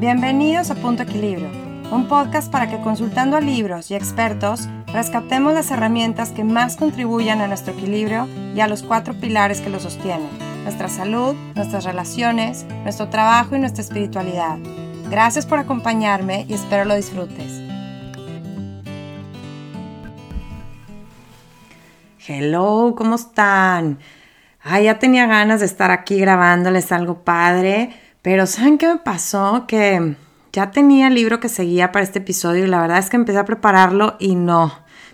Bienvenidos a Punto Equilibrio, un podcast para que consultando a libros y expertos rescatemos las herramientas que más contribuyan a nuestro equilibrio y a los cuatro pilares que lo sostienen, nuestra salud, nuestras relaciones, nuestro trabajo y nuestra espiritualidad. Gracias por acompañarme y espero lo disfrutes. Hello, ¿cómo están? Ay, ya tenía ganas de estar aquí grabándoles algo padre pero ¿saben qué me pasó? Que ya tenía el libro que seguía para este episodio y la verdad es que empecé a prepararlo y no,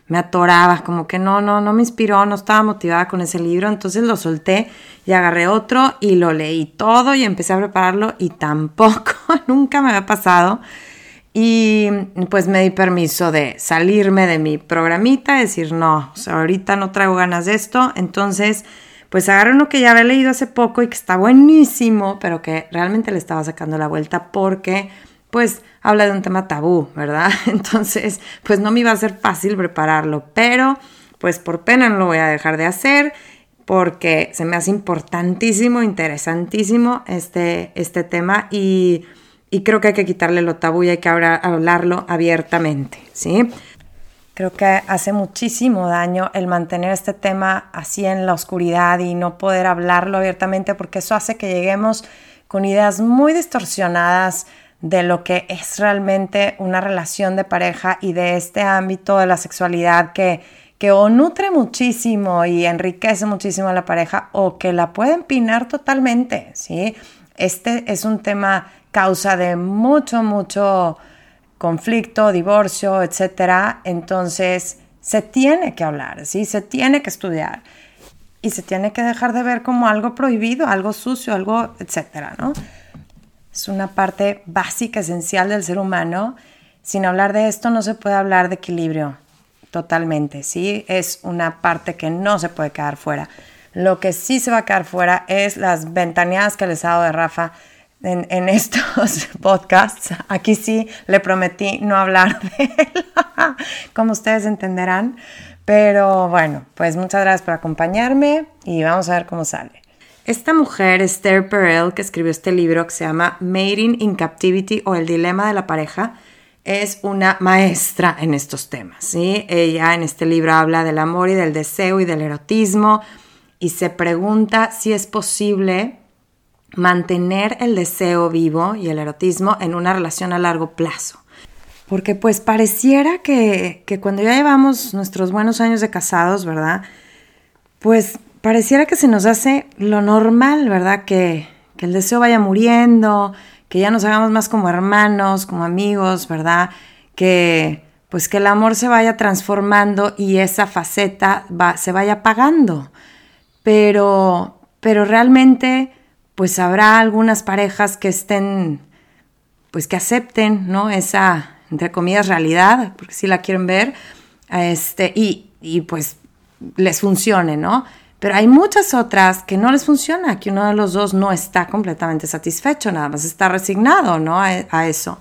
me atoraba, como que no, no, no me inspiró, no estaba motivada con ese libro, entonces lo solté y agarré otro y lo leí todo y empecé a prepararlo y tampoco, nunca me había pasado. Y pues me di permiso de salirme de mi programita, decir, no, ahorita no traigo ganas de esto, entonces pues agarré uno que ya había leído hace poco y que está buenísimo, pero que realmente le estaba sacando la vuelta porque pues habla de un tema tabú, ¿verdad? Entonces, pues no me iba a ser fácil prepararlo, pero pues por pena no lo voy a dejar de hacer porque se me hace importantísimo, interesantísimo este, este tema y, y creo que hay que quitarle lo tabú y hay que hablarlo abiertamente, ¿sí? Creo que hace muchísimo daño el mantener este tema así en la oscuridad y no poder hablarlo abiertamente porque eso hace que lleguemos con ideas muy distorsionadas de lo que es realmente una relación de pareja y de este ámbito de la sexualidad que, que o nutre muchísimo y enriquece muchísimo a la pareja o que la puede empinar totalmente, ¿sí? Este es un tema causa de mucho, mucho conflicto, divorcio, etcétera, entonces se tiene que hablar, ¿sí? Se tiene que estudiar y se tiene que dejar de ver como algo prohibido, algo sucio, algo, etcétera, ¿no? Es una parte básica, esencial del ser humano. Sin hablar de esto no se puede hablar de equilibrio totalmente, ¿sí? Es una parte que no se puede quedar fuera. Lo que sí se va a quedar fuera es las ventaneadas que les ha dado de Rafa en, estos podcasts. Aquí sí le prometí no hablar de él, como ustedes entenderán. Pero bueno, pues muchas gracias por acompañarme y vamos a ver cómo sale. Esta mujer, Esther Perel, que escribió este libro que se llama Mating in Captivity o El Dilema de la Pareja, es una maestra en estos temas. ¿sí? Ella en este libro habla del amor y del deseo y del erotismo y se pregunta si es posible mantener el deseo vivo y el erotismo en una relación a largo plazo. Porque pues pareciera que, cuando ya llevamos nuestros buenos años de casados, ¿verdad? Pues pareciera que se nos hace lo normal, ¿verdad? Que, que el deseo vaya muriendo, que ya nos hagamos más como hermanos, como amigos, ¿verdad? Que pues que el amor se vaya transformando y esa faceta se vaya apagando. Pero, pero realmente pues habrá algunas parejas que estén, pues que acepten, ¿no? Esa, entre comillas, realidad, porque si la quieren ver, este, y, y pues les funcione, ¿no? Pero hay muchas otras que no les funciona, que uno de los dos no está completamente satisfecho, nada más está resignado, ¿no? A, eso.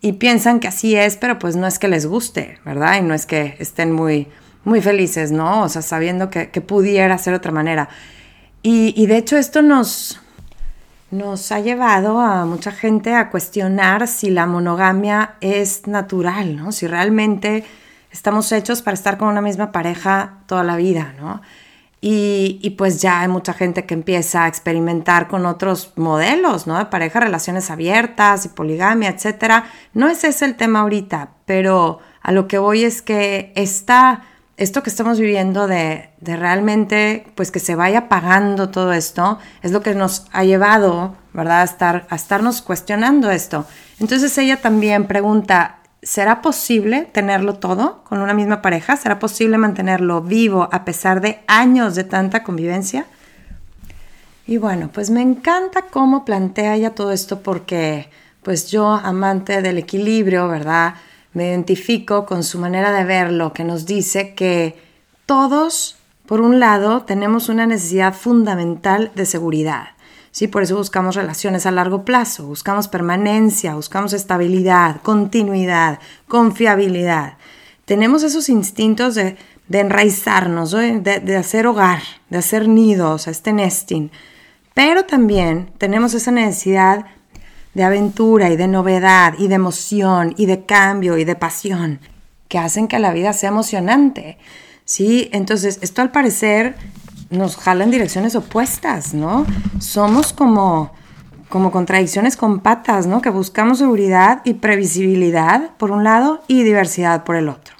Y piensan que así es, pero pues no es que les guste, ¿verdad? Y no es que estén muy, muy felices, ¿no? O sea, sabiendo que, pudiera ser otra manera. Y de hecho esto nos, nos ha llevado a mucha gente a cuestionar si la monogamia es natural, ¿no? Si realmente estamos hechos para estar con una misma pareja toda la vida, ¿no? Y, pues ya hay mucha gente que empieza a experimentar con otros modelos, ¿no? De pareja, relaciones abiertas y poligamia, etc. No es ese el tema ahorita, pero a lo que voy es que esta esto que estamos viviendo de, realmente, pues que se vaya pagando todo esto, es lo que nos ha llevado, ¿verdad?, a, estar, a estarnos cuestionando esto. Entonces ella también pregunta, ¿será posible tenerlo todo con una misma pareja? ¿Será posible mantenerlo vivo a pesar de años de tanta convivencia? Y bueno, pues me encanta cómo plantea ella todo esto porque, pues yo, amante del equilibrio, ¿verdad? Me identifico con su manera de verlo, que nos dice que todos, por un lado, tenemos una necesidad fundamental de seguridad. Sí, por eso buscamos relaciones a largo plazo, buscamos permanencia, buscamos estabilidad, continuidad, confiabilidad. Tenemos esos instintos de, enraizarnos, de, de, hacer hogar, de hacer nidos, este nesting. Pero también tenemos esa necesidad de aventura y de novedad y de emoción y de cambio y de pasión que hacen que la vida sea emocionante. Sí, entonces esto al parecer nos jala en direcciones opuestas, ¿no? Somos como como contradicciones con patas, ¿no? Que buscamos seguridad y previsibilidad por un lado y diversidad por el otro.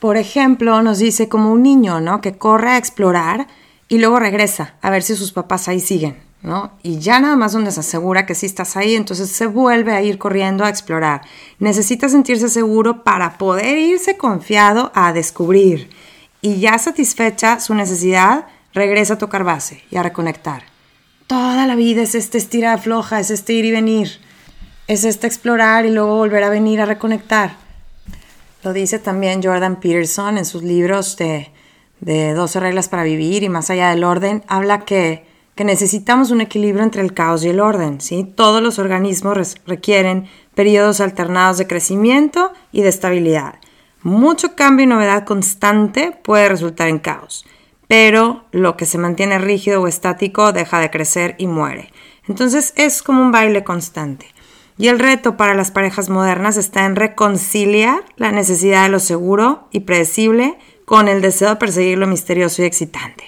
Por ejemplo, nos dice como un niño, ¿no? Que corre a explorar y luego regresa a ver si sus papás ahí siguen, ¿no? Y ya nada más donde se asegura que sí estás ahí, entonces se vuelve a ir corriendo a explorar. Necesita sentirse seguro para poder irse confiado a descubrir. Y ya satisfecha su necesidad, regresa a tocar base y a reconectar. Toda la vida es este estirar floja, es este ir y venir. Es este explorar y luego volver a venir a reconectar. Lo dice también Jordan Peterson en sus libros de de 12 reglas para vivir y más allá del orden, habla que, que necesitamos un equilibrio entre el caos y el orden. ¿sí? Todos los organismos requieren periodos alternados de crecimiento y de estabilidad. Mucho cambio y novedad constante puede resultar en caos, pero lo que se mantiene rígido o estático deja de crecer y muere. Entonces es como un baile constante. Y el reto para las parejas modernas está en reconciliar la necesidad de lo seguro y predecible con el deseo de perseguir lo misterioso y excitante.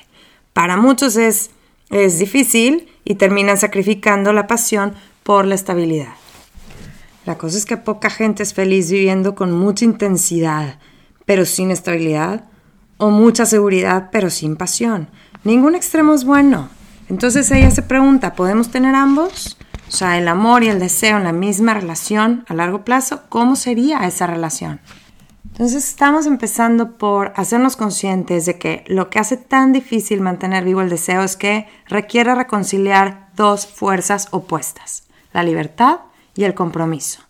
Para muchos es, es difícil y terminan sacrificando la pasión por la estabilidad. La cosa es que poca gente es feliz viviendo con mucha intensidad, pero sin estabilidad, o mucha seguridad, pero sin pasión. Ningún extremo es bueno. Entonces ella se pregunta, ¿podemos tener ambos? O sea, el amor y el deseo en la misma relación a largo plazo, ¿cómo sería esa relación? Entonces estamos empezando por hacernos conscientes de que lo que hace tan difícil mantener vivo el deseo es que requiere reconciliar dos fuerzas opuestas, la libertad y el compromiso.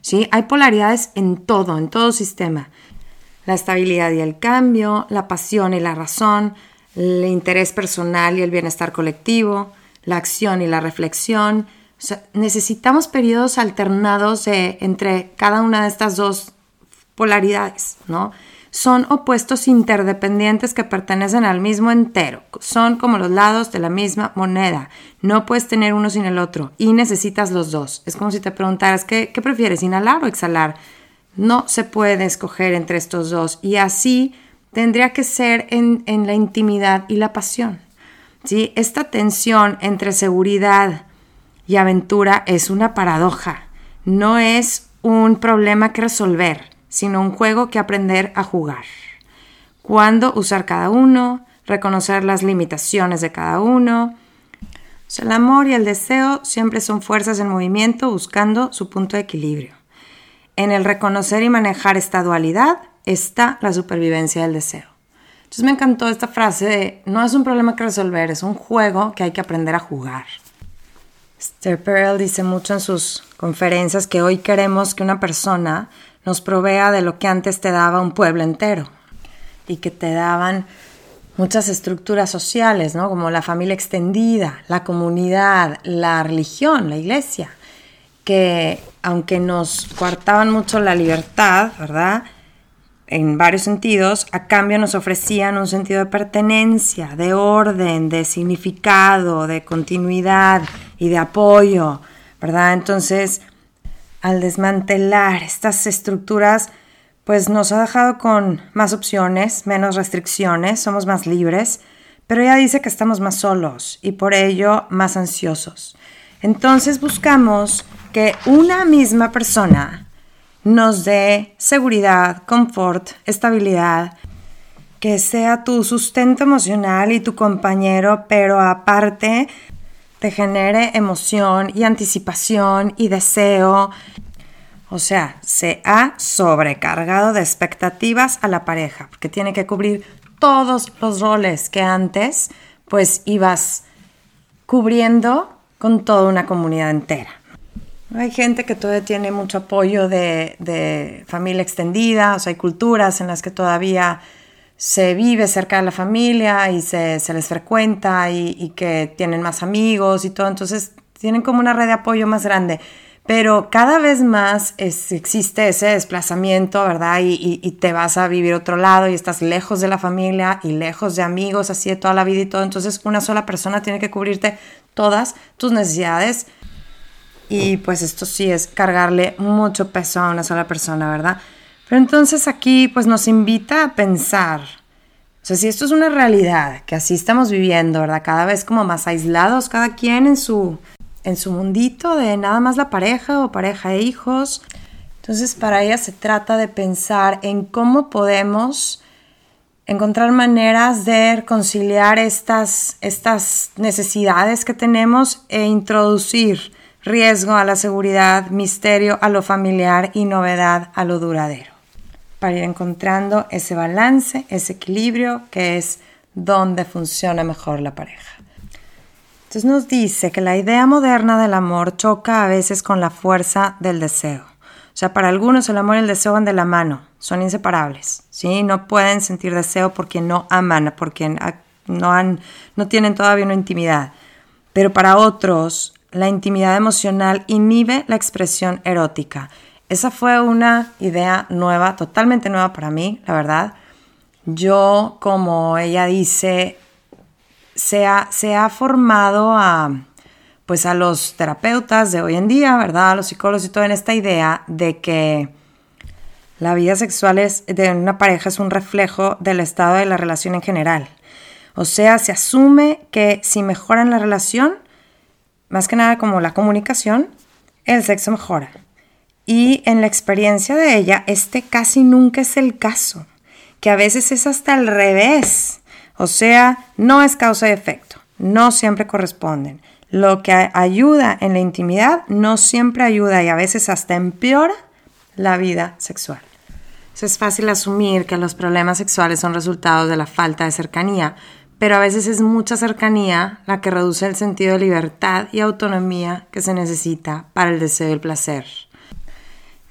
¿Sí? Hay polaridades en todo, en todo sistema. La estabilidad y el cambio, la pasión y la razón, el interés personal y el bienestar colectivo, la acción y la reflexión. necesitamos periodos alternados entre cada una de estas dos polaridades, ¿no? Son opuestos interdependientes que pertenecen al mismo entero. Son como los lados de la misma moneda. No puedes tener uno sin el otro y necesitas los dos. Es como si te preguntaras, ¿qué, prefieres, inhalar o exhalar? No se puede escoger entre estos dos y así tendría que ser en, en la intimidad y la pasión. ¿sí? Esta tensión entre seguridad y aventura es una paradoja, no es un problema que resolver sino un juego que aprender a jugar. Cuándo usar cada uno, reconocer las limitaciones de cada uno. el amor y el deseo siempre son fuerzas en movimiento buscando su punto de equilibrio. En el reconocer y manejar esta dualidad está la supervivencia del deseo. Entonces me encantó esta frase de no es un problema que resolver, es un juego que hay que aprender a jugar. Esther Perel dice mucho en sus conferencias que hoy queremos que una persona nos provea de lo que antes te daba un pueblo entero y que te daban muchas estructuras sociales, ¿no? Como la familia extendida, la comunidad, la religión, la iglesia, que aunque nos coartaban mucho la libertad, ¿verdad? En varios sentidos, a cambio nos ofrecían un sentido de pertenencia, de orden, de significado, de continuidad y de apoyo, ¿verdad? Entonces, al desmantelar estas estructuras, pues nos ha dejado con más opciones, menos restricciones, somos más libres, pero ella dice que estamos más solos y por ello más ansiosos. Entonces buscamos que una misma persona nos dé seguridad, confort, estabilidad, que sea tu sustento emocional y tu compañero, pero aparte te genere emoción y anticipación y deseo. O sea, se ha sobrecargado de expectativas a la pareja, porque tiene que cubrir todos los roles que antes pues ibas cubriendo con toda una comunidad entera. Hay gente que todavía tiene mucho apoyo de, de familia extendida, o sea, hay culturas en las que todavía se vive cerca de la familia y se, les frecuenta y, que tienen más amigos y todo, entonces tienen como una red de apoyo más grande. Pero cada vez más existe ese desplazamiento, ¿verdad? Y, y, te vas a vivir otro lado y estás lejos de la familia y lejos de amigos, así de toda la vida y todo. Entonces una sola persona tiene que cubrirte todas tus necesidades Y pues esto sí es cargarle mucho peso a una sola persona, ¿verdad? Pero entonces aquí pues nos invita a pensar, o sea, si esto es una realidad, que así estamos viviendo, ¿verdad? Cada vez como más aislados, cada quien en su, en su mundito de nada más la pareja o pareja e hijos. Entonces para ella se trata de pensar en cómo podemos encontrar maneras de conciliar estas, estas necesidades que tenemos e introducir riesgo a la seguridad, misterio a lo familiar y novedad a lo duradero, para ir encontrando ese balance, ese equilibrio que es donde funciona mejor la pareja. Entonces nos dice que la idea moderna del amor choca a veces con la fuerza del deseo. O sea, para algunos el amor y el deseo van de la mano, son inseparables, ¿sí? No pueden sentir deseo porque no aman, porque no, han, no tienen todavía una intimidad. Pero para otros la intimidad emocional inhibe la expresión erótica. Esa fue una idea nueva, totalmente nueva para mí, la verdad. Yo, como ella dice, se ha, se ha formado a, pues a los terapeutas de hoy en día, ¿verdad? A los psicólogos y todo en esta idea de que la vida sexual es, de una pareja es un reflejo del estado de la relación en general. O sea, se asume que si mejoran la relación, más que nada como la comunicación, el sexo mejora. Y en la experiencia de ella, este casi nunca es el caso, que a veces es hasta al revés. O sea, no es causa y efecto, no siempre corresponden. Lo que ayuda en la intimidad no siempre ayuda y a veces hasta empeora la vida sexual. es fácil asumir que los problemas sexuales son resultados de la falta de cercanía, pero a veces es mucha cercanía la que reduce el sentido de libertad y autonomía que se necesita para el deseo y el placer.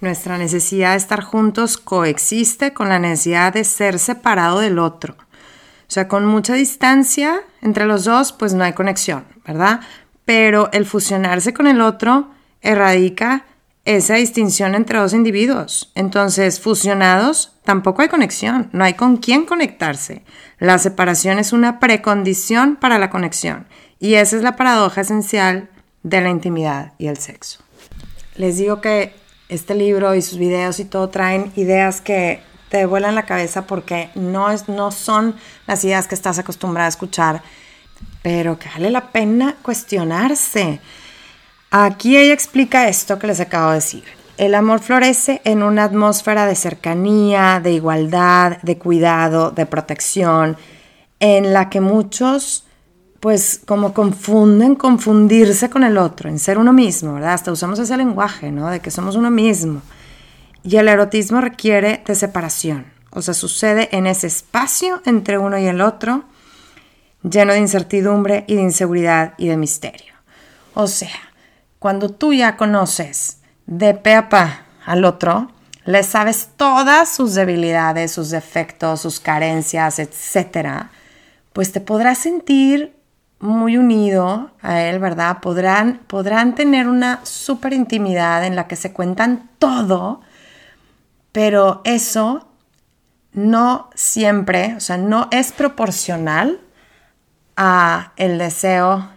Nuestra necesidad de estar juntos coexiste con la necesidad de ser separado del otro. O sea, con mucha distancia entre los dos, pues no hay conexión, ¿verdad? Pero el fusionarse con el otro erradica esa distinción entre dos individuos. Entonces, fusionados, tampoco hay conexión, no hay con quién conectarse. La separación es una precondición para la conexión y esa es la paradoja esencial de la intimidad y el sexo. Les digo que este libro y sus videos y todo traen ideas que te vuelan la cabeza porque no, es, no son las ideas que estás acostumbrada a escuchar, pero que vale la pena cuestionarse. Aquí ella explica esto que les acabo de decir. El amor florece en una atmósfera de cercanía, de igualdad, de cuidado, de protección, en la que muchos pues como confunden confundirse con el otro, en ser uno mismo, ¿verdad? Hasta usamos ese lenguaje, ¿no? De que somos uno mismo. Y el erotismo requiere de separación, o sea, sucede en ese espacio entre uno y el otro, lleno de incertidumbre y de inseguridad y de misterio. O sea, cuando tú ya conoces de pe a pa al otro, le sabes todas sus debilidades, sus defectos, sus carencias, etcétera, pues te podrás sentir muy unido a él, ¿verdad? Podrán, podrán tener una súper intimidad en la que se cuentan todo, pero eso no siempre, o sea, no es proporcional a el deseo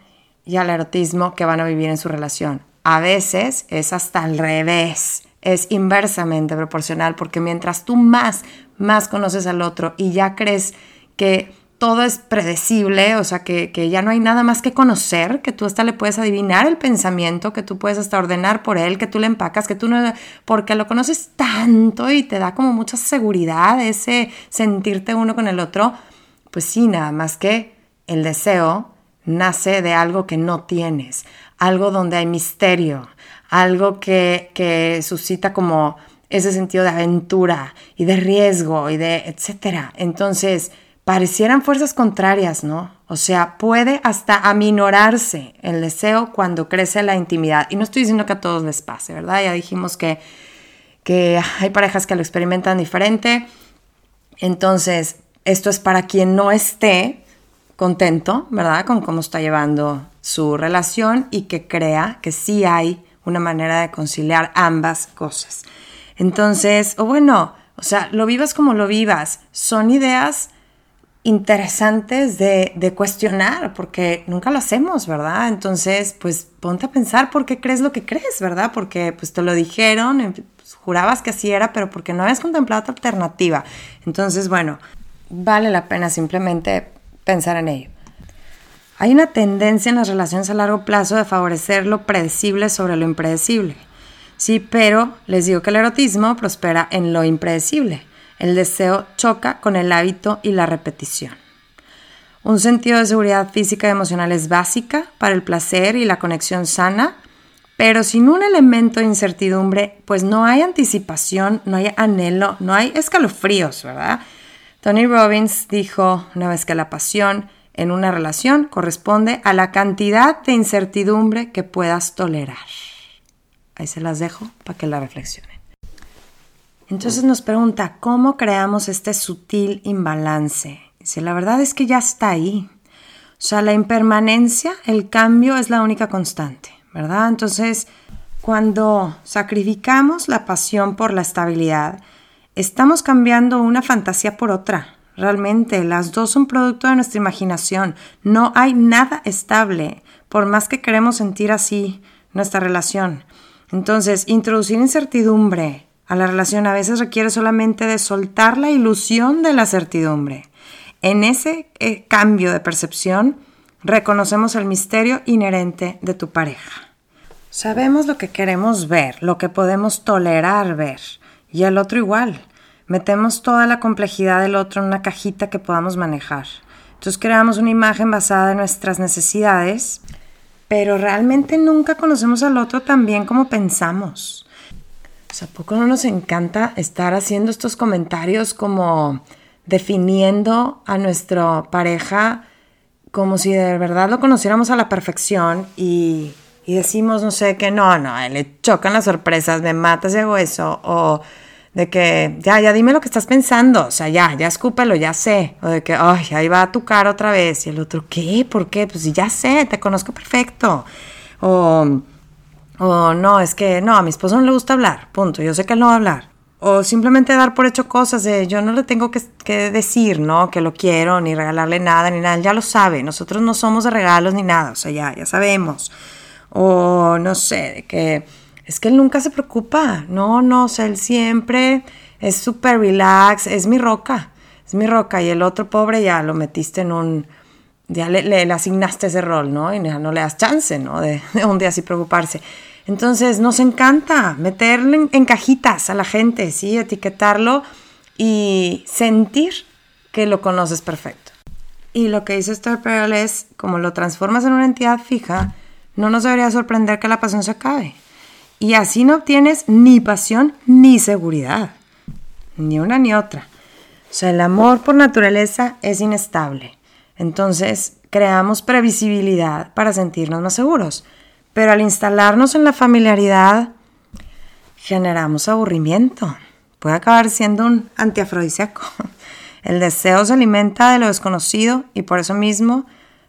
y al erotismo que van a vivir en su relación. A veces es hasta al revés, es inversamente proporcional, porque mientras tú más, más conoces al otro y ya crees que todo es predecible, o sea, que, que, ya no hay nada más que conocer, que tú hasta le puedes adivinar el pensamiento, que tú puedes hasta ordenar por él, que tú le empacas, que tú no, porque lo conoces tanto y te da como mucha seguridad ese sentirte uno con el otro, pues sí, nada más que el deseo nace de algo que no tienes, algo donde hay misterio, algo que, que suscita como ese sentido de aventura y de riesgo y de etcétera. Entonces, parecieran fuerzas contrarias, ¿no? O sea, puede hasta aminorarse el deseo cuando crece la intimidad. Y no estoy diciendo que a todos les pase, ¿verdad? Ya dijimos que, que hay parejas que lo experimentan diferente. Entonces, esto es para quien no esté contento, ¿verdad? Con cómo está llevando su relación y que crea que sí hay una manera de conciliar ambas cosas. Entonces, o bueno, o sea, lo vivas como lo vivas, son ideas interesantes de, cuestionar, porque nunca lo hacemos, ¿verdad? Entonces, pues ponte a pensar por qué crees lo que crees, ¿verdad? Porque pues te lo dijeron, pues, jurabas que así era, pero porque no habías contemplado otra alternativa. Entonces, bueno, vale la pena simplemente pensar en ello. Hay una tendencia en las relaciones a largo plazo de favorecer lo predecible sobre lo impredecible. Sí, pero les digo que el erotismo prospera en lo impredecible. El deseo choca con el hábito y la repetición. Un sentido de seguridad física y emocional es básica para el placer y la conexión sana, pero sin un elemento de incertidumbre, pues no hay anticipación, no hay anhelo, no hay escalofríos, ¿verdad? Tony Robbins dijo una vez que la pasión en una relación corresponde a la cantidad de incertidumbre que puedas tolerar. Ahí se las dejo para que la reflexionen. Entonces nos pregunta, ¿cómo creamos este sutil imbalance? Dice, la verdad es que ya está ahí. O sea, la impermanencia, el cambio es la única constante, ¿verdad? Entonces, cuando sacrificamos la pasión por la estabilidad, estamos cambiando una fantasía por otra. Realmente, las dos son producto de nuestra imaginación. No hay nada estable, por más que queremos sentir así nuestra relación. Entonces, introducir incertidumbre a la relación a veces requiere solamente de soltar la ilusión de la certidumbre. En ese eh, cambio de percepción, reconocemos el misterio inherente de tu pareja. Sabemos lo que queremos ver, lo que podemos tolerar ver, y el otro igual. Metemos toda la complejidad del otro en una cajita que podamos manejar. Entonces creamos una imagen basada en nuestras necesidades pero realmente nunca conocemos al otro tan bien como pensamos. Sea, ¿a poco no nos encanta estar haciendo estos comentarios como definiendo a nuestra pareja como si de verdad lo conociéramos a la perfección y, y decimos, no sé, que no, no, le chocan las sorpresas, me matas y hago eso, o de que, ya, ya dime lo que estás pensando, o sea, ya, ya escúpelo, ya sé, o de que, ay, ahí va tu cara otra vez, y el otro, ¿qué? ¿Por qué? Pues ya sé, te conozco perfecto, o, o no, es que, no, a mi esposo no le gusta hablar, punto, yo sé que él no va a hablar, o simplemente dar por hecho cosas de yo no le tengo que, que, decir, ¿no? Que lo quiero, ni regalarle nada, ni nada. Él ya lo sabe. Nosotros no somos de regalos ni nada. O sea, ya, ya sabemos. O no sé, de que es que él nunca se preocupa. No, no, o sea, él siempre es súper relax, es mi roca, es mi roca. Y el otro pobre ya lo metiste en un, ya le, le, asignaste ese rol, ¿no? Y ya no le das chance, ¿no? De, un día así preocuparse. Entonces, nos encanta meterle en, cajitas a la gente, ¿sí? Etiquetarlo y sentir que lo conoces perfecto. Y lo que dice Perel es, como lo transformas en una entidad fija, no nos debería sorprender que la pasión se acabe. Y así no obtienes ni pasión ni seguridad. Ni una ni otra. O sea, el amor por naturaleza es inestable. Entonces, creamos previsibilidad para sentirnos más seguros. Pero al instalarnos en la familiaridad, generamos aburrimiento. Puede acabar siendo un antiafrodisíaco. El deseo se alimenta de lo desconocido y por eso mismo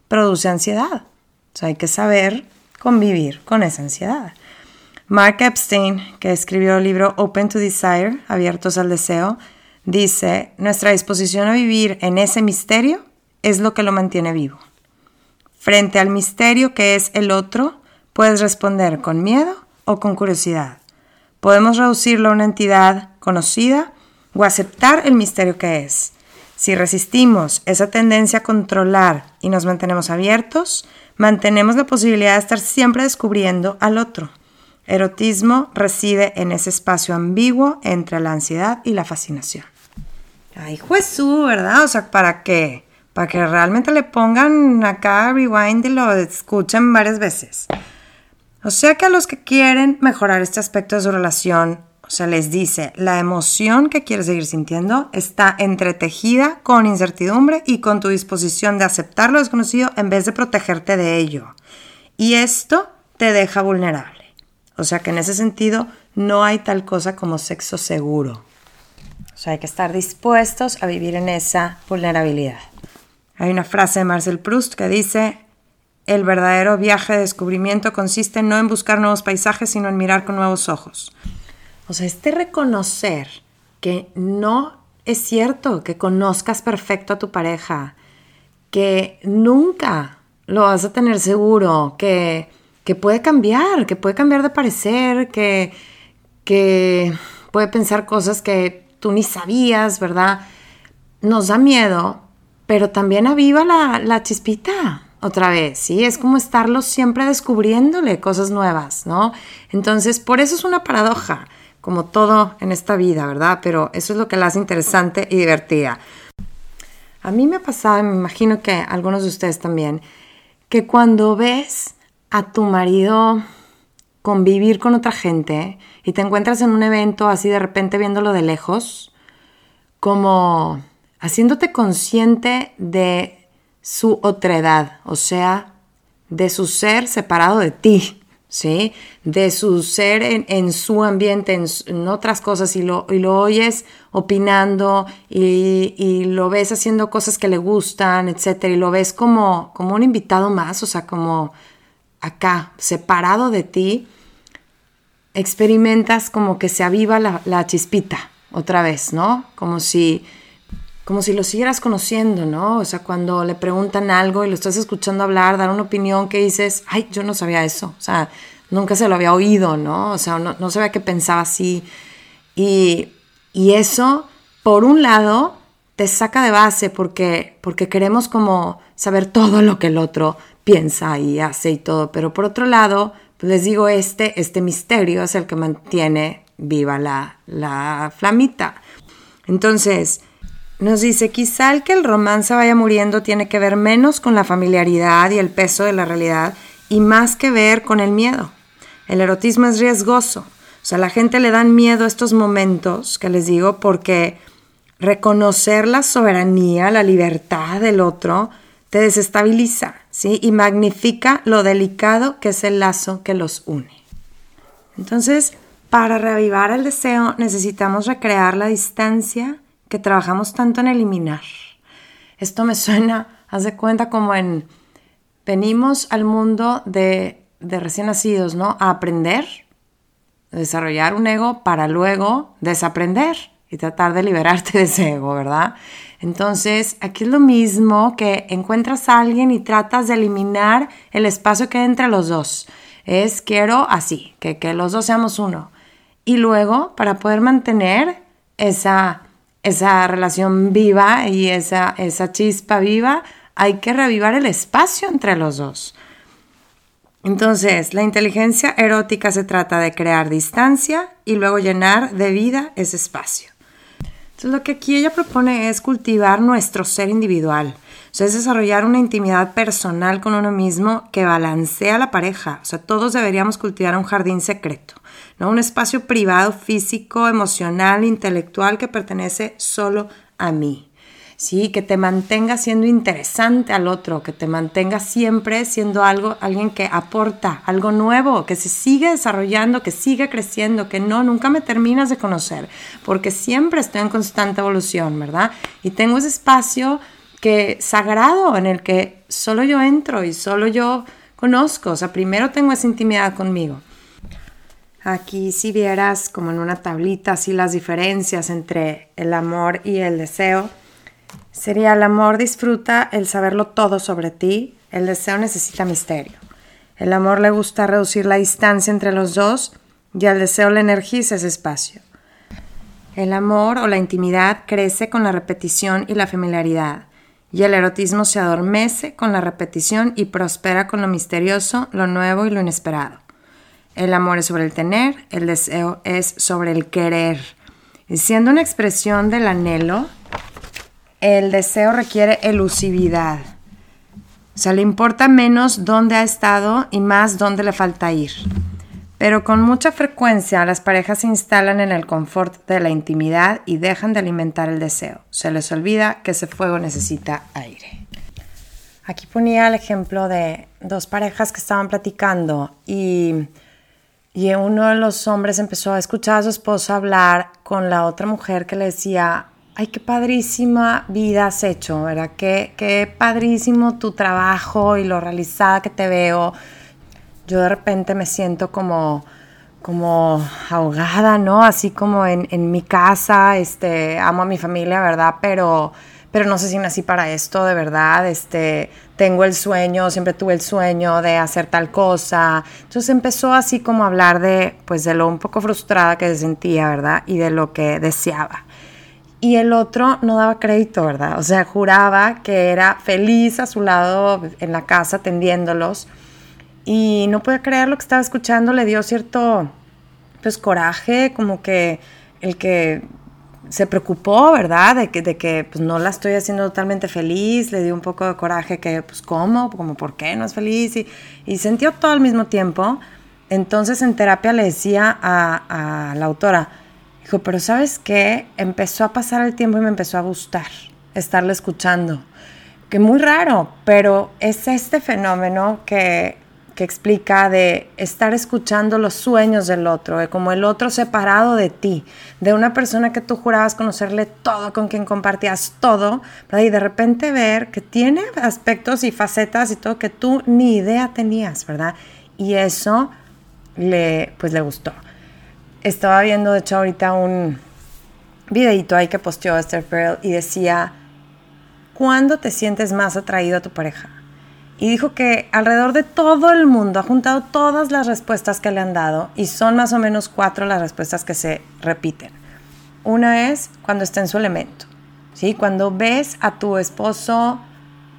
produce ansiedad. O sea, hay que saber convivir con esa ansiedad. Mark Epstein, que escribió el libro Open to Desire, Abiertos al Deseo, dice, nuestra disposición a vivir en ese misterio es lo que lo mantiene vivo. Frente al misterio que es el otro, puedes responder con miedo o con curiosidad. Podemos reducirlo a una entidad conocida o aceptar el misterio que es. Si resistimos esa tendencia a controlar y nos mantenemos abiertos, mantenemos la posibilidad de estar siempre descubriendo al otro. Erotismo reside en ese espacio ambiguo entre la ansiedad y la fascinación. Ay, Jesús, ¿verdad? O sea, ¿para qué? Para que realmente le pongan acá rewind y lo escuchen varias veces. O sea que a los que quieren mejorar este aspecto de su relación, o sea, les dice, la emoción que quieres seguir sintiendo está entretejida con incertidumbre y con tu disposición de aceptar lo desconocido en vez de protegerte de ello. Y esto te deja vulnerable. O sea que en ese sentido no hay tal cosa como sexo seguro. O sea, hay que estar dispuestos a vivir en esa vulnerabilidad. Hay una frase de Marcel Proust que dice, el verdadero viaje de descubrimiento consiste no en buscar nuevos paisajes, sino en mirar con nuevos ojos. O sea, este reconocer que no es cierto que conozcas perfecto a tu pareja, que nunca lo vas a tener seguro, que, que puede cambiar, que puede cambiar de parecer, que, que puede pensar cosas que tú ni sabías, ¿verdad? Nos da miedo, pero también aviva la, chispita otra vez, ¿sí? Es como estarlo siempre descubriéndole cosas nuevas, ¿no? Entonces, por eso es una paradoja como todo en esta vida, ¿verdad? Pero eso es lo que la hace interesante y divertida. A mí me ha pasado, y me imagino que algunos de ustedes también, que cuando ves a tu marido convivir con otra gente y te encuentras en un evento así de repente viéndolo de lejos, como haciéndote consciente de su otredad, o sea, de su ser separado de ti, ¿sí? De su ser en, su ambiente, en, otras cosas, y lo, y lo oyes opinando y, lo ves haciendo cosas que le gustan, etcétera, y lo ves como, como un invitado más, o sea, como acá, separado de ti, experimentas como que se aviva la, la chispita otra vez, ¿no? Como si como si lo siguieras conociendo, ¿no? O sea, cuando le preguntan algo y lo estás escuchando hablar, dar una opinión que dices, ay, yo no sabía eso, o sea, nunca se lo había oído, ¿no? O sea, no, sabía que pensaba así. Y, eso, por un lado, te saca de base porque, porque queremos como saber todo lo que el otro piensa y hace y todo, pero por otro lado, pues les digo, este, este misterio es el que mantiene viva la, la flamita. Entonces, nos dice, quizá el que el romance vaya muriendo tiene que ver menos con la familiaridad y el peso de la realidad y más que ver con el miedo. El erotismo es riesgoso. O sea, a la gente le dan miedo estos momentos que les digo porque reconocer la soberanía, la libertad del otro, te desestabiliza, ¿sí? Y magnifica lo delicado que es el lazo que los une. Entonces, para reavivar el deseo necesitamos recrear la distancia trabajamos tanto en eliminar. Esto me suena, haz de cuenta como en, venimos al mundo de, de recién nacidos, ¿no? A aprender, desarrollar un ego para luego desaprender y tratar de liberarte de ese ego, ¿verdad? Entonces, aquí es lo mismo que encuentras a alguien y tratas de eliminar el espacio que hay entre los dos. Es quiero así, que, que los dos seamos uno. Y luego, para poder mantener esa esa relación viva y esa, esa chispa viva, hay que revivar el espacio entre los dos. Entonces, la inteligencia erótica se trata de crear distancia y luego llenar de vida ese espacio. Entonces, lo que aquí ella propone es cultivar nuestro ser individual. O sea, es desarrollar una intimidad personal con uno mismo que balancea la pareja. O sea, todos deberíamos cultivar un jardín secreto ¿no? Un espacio privado, físico, emocional, intelectual que pertenece solo a mí. Sí, que te mantenga siendo interesante al otro, que te mantenga siempre siendo algo, alguien que aporta algo nuevo, que se sigue desarrollando, que sigue creciendo, que no, nunca me terminas de conocer, porque siempre estoy en constante evolución, ¿verdad? Y tengo ese espacio que sagrado en el que solo yo entro y solo yo conozco, o sea, primero tengo esa intimidad conmigo. Aquí si vieras como en una tablita así las diferencias entre el amor y el deseo, sería el amor disfruta el saberlo todo sobre ti, el deseo necesita misterio. El amor le gusta reducir la distancia entre los dos y al deseo le energiza ese espacio. El amor o la intimidad crece con la repetición y la familiaridad, y el erotismo se adormece con la repetición y prospera con lo misterioso, lo nuevo y lo inesperado. El amor es sobre el tener, el deseo es sobre el querer. Y siendo una expresión del anhelo, el deseo requiere elusividad. O sea, le importa menos dónde ha estado y más dónde le falta ir. Pero con mucha frecuencia las parejas se instalan en el confort de la intimidad y dejan de alimentar el deseo. Se les olvida que ese fuego necesita aire. Aquí ponía el ejemplo de dos parejas que estaban platicando y y uno de los hombres empezó a escuchar a su esposa hablar con la otra mujer que le decía, ay, qué padrísima vida has hecho, ¿verdad? Qué, qué padrísimo tu trabajo y lo realizada que te veo. Yo de repente me siento como, como ahogada, ¿no? Así como en, en, mi casa, este, amo a mi familia, ¿verdad? Pero, pero no sé si nací para esto, de verdad, este, tengo el sueño, siempre tuve el sueño de hacer tal cosa. Entonces empezó así como a hablar de, pues, de lo un poco frustrada que se sentía, ¿verdad? Y de lo que deseaba. Y el otro no daba crédito, ¿verdad? O sea, juraba que era feliz a su lado en la casa atendiéndolos y no podía creer lo que estaba escuchando, le dio cierto pues coraje, como que el que se preocupó, ¿verdad? De que, de que pues, no la estoy haciendo totalmente feliz, le dio un poco de coraje que, pues, ¿cómo? Como, ¿por qué no es feliz? Y, y sintió todo al mismo tiempo. Entonces en terapia le decía a, a la autora, dijo, pero ¿sabes qué? Empezó a pasar el tiempo y me empezó a gustar estarle escuchando. Que muy raro, pero es este fenómeno que que explica de estar escuchando los sueños del otro, de como el otro separado de ti, de una persona que tú jurabas conocerle todo, con quien compartías todo, y de repente ver que tiene aspectos y facetas y todo que tú ni idea tenías, ¿verdad? Y eso le, pues le gustó. Estaba viendo, de hecho, ahorita un videito ahí que posteó Esther Pearl y decía, ¿cuándo te sientes más atraído a tu pareja? Y dijo que alrededor de todo el mundo ha juntado todas las respuestas que le han dado y son más o menos cuatro las respuestas que se repiten. Una es cuando está en su elemento, ¿sí? Cuando ves a tu esposo,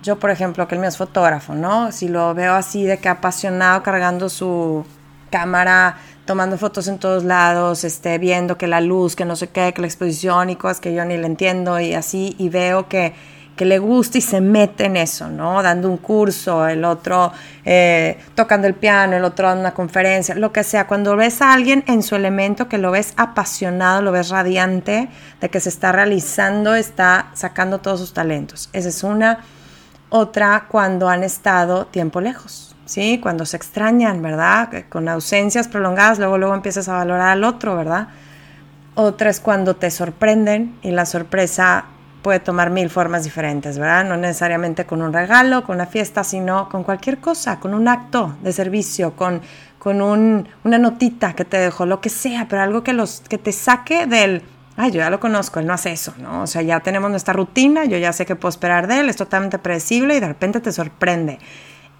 yo por ejemplo, que el mío es fotógrafo, ¿no? Si lo veo así de que apasionado cargando su cámara, tomando fotos en todos lados, este, viendo que la luz, que no sé qué, que la exposición y cosas que yo ni le entiendo y así, y veo que que le gusta y se mete en eso, ¿no? Dando un curso, el otro eh, tocando el piano, el otro dando una conferencia, lo que sea. Cuando ves a alguien en su elemento, que lo ves apasionado, lo ves radiante, de que se está realizando, está sacando todos sus talentos. Esa es una. Otra, cuando han estado tiempo lejos, ¿sí? Cuando se extrañan, ¿verdad? Con ausencias prolongadas, luego, luego empiezas a valorar al otro, ¿verdad? Otra es cuando te sorprenden y la sorpresa puede tomar mil formas diferentes, ¿verdad? No necesariamente con un regalo, con una fiesta, sino con cualquier cosa, con un acto de servicio, con, con una notita que te dejó, lo que sea, pero algo que, los, que te saque del, ay, yo ya lo conozco, él no hace eso, ¿no? O sea, ya tenemos nuestra rutina, yo ya sé que puedo esperar de él, es totalmente predecible y de repente te sorprende.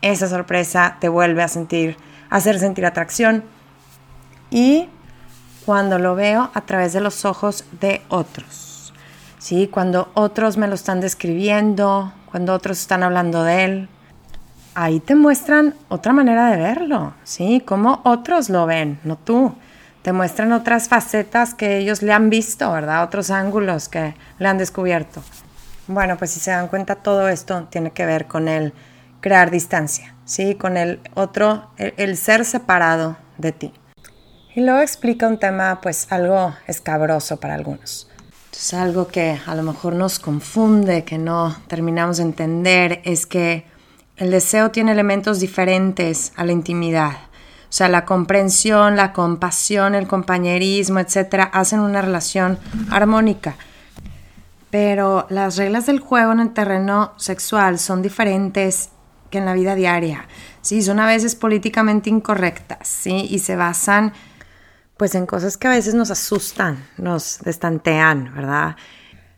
Esa sorpresa te vuelve a sentir, a hacer sentir atracción. Y cuando lo veo a través de los ojos de otros. ¿Sí? Cuando otros me lo están describiendo, cuando otros están hablando de él, ahí te muestran otra manera de verlo, ¿sí? Cómo otros lo ven, no tú. Te muestran otras facetas que ellos le han visto, ¿verdad? Otros ángulos que le han descubierto. Bueno, pues si se dan cuenta, todo esto tiene que ver con el crear distancia, ¿sí? Con el otro, el, el ser separado de ti. Y luego explica un tema, pues algo escabroso para algunos. Es algo que a lo mejor nos confunde, que no terminamos de entender, es que el deseo tiene elementos diferentes a la intimidad. O sea, la comprensión, la compasión, el compañerismo, etcétera, hacen una relación armónica. Pero las reglas del juego en el terreno sexual son diferentes que en la vida diaria. Sí, son a veces políticamente incorrectas, ¿sí? Y se basan pues en cosas que a veces nos asustan, nos destantean, ¿verdad?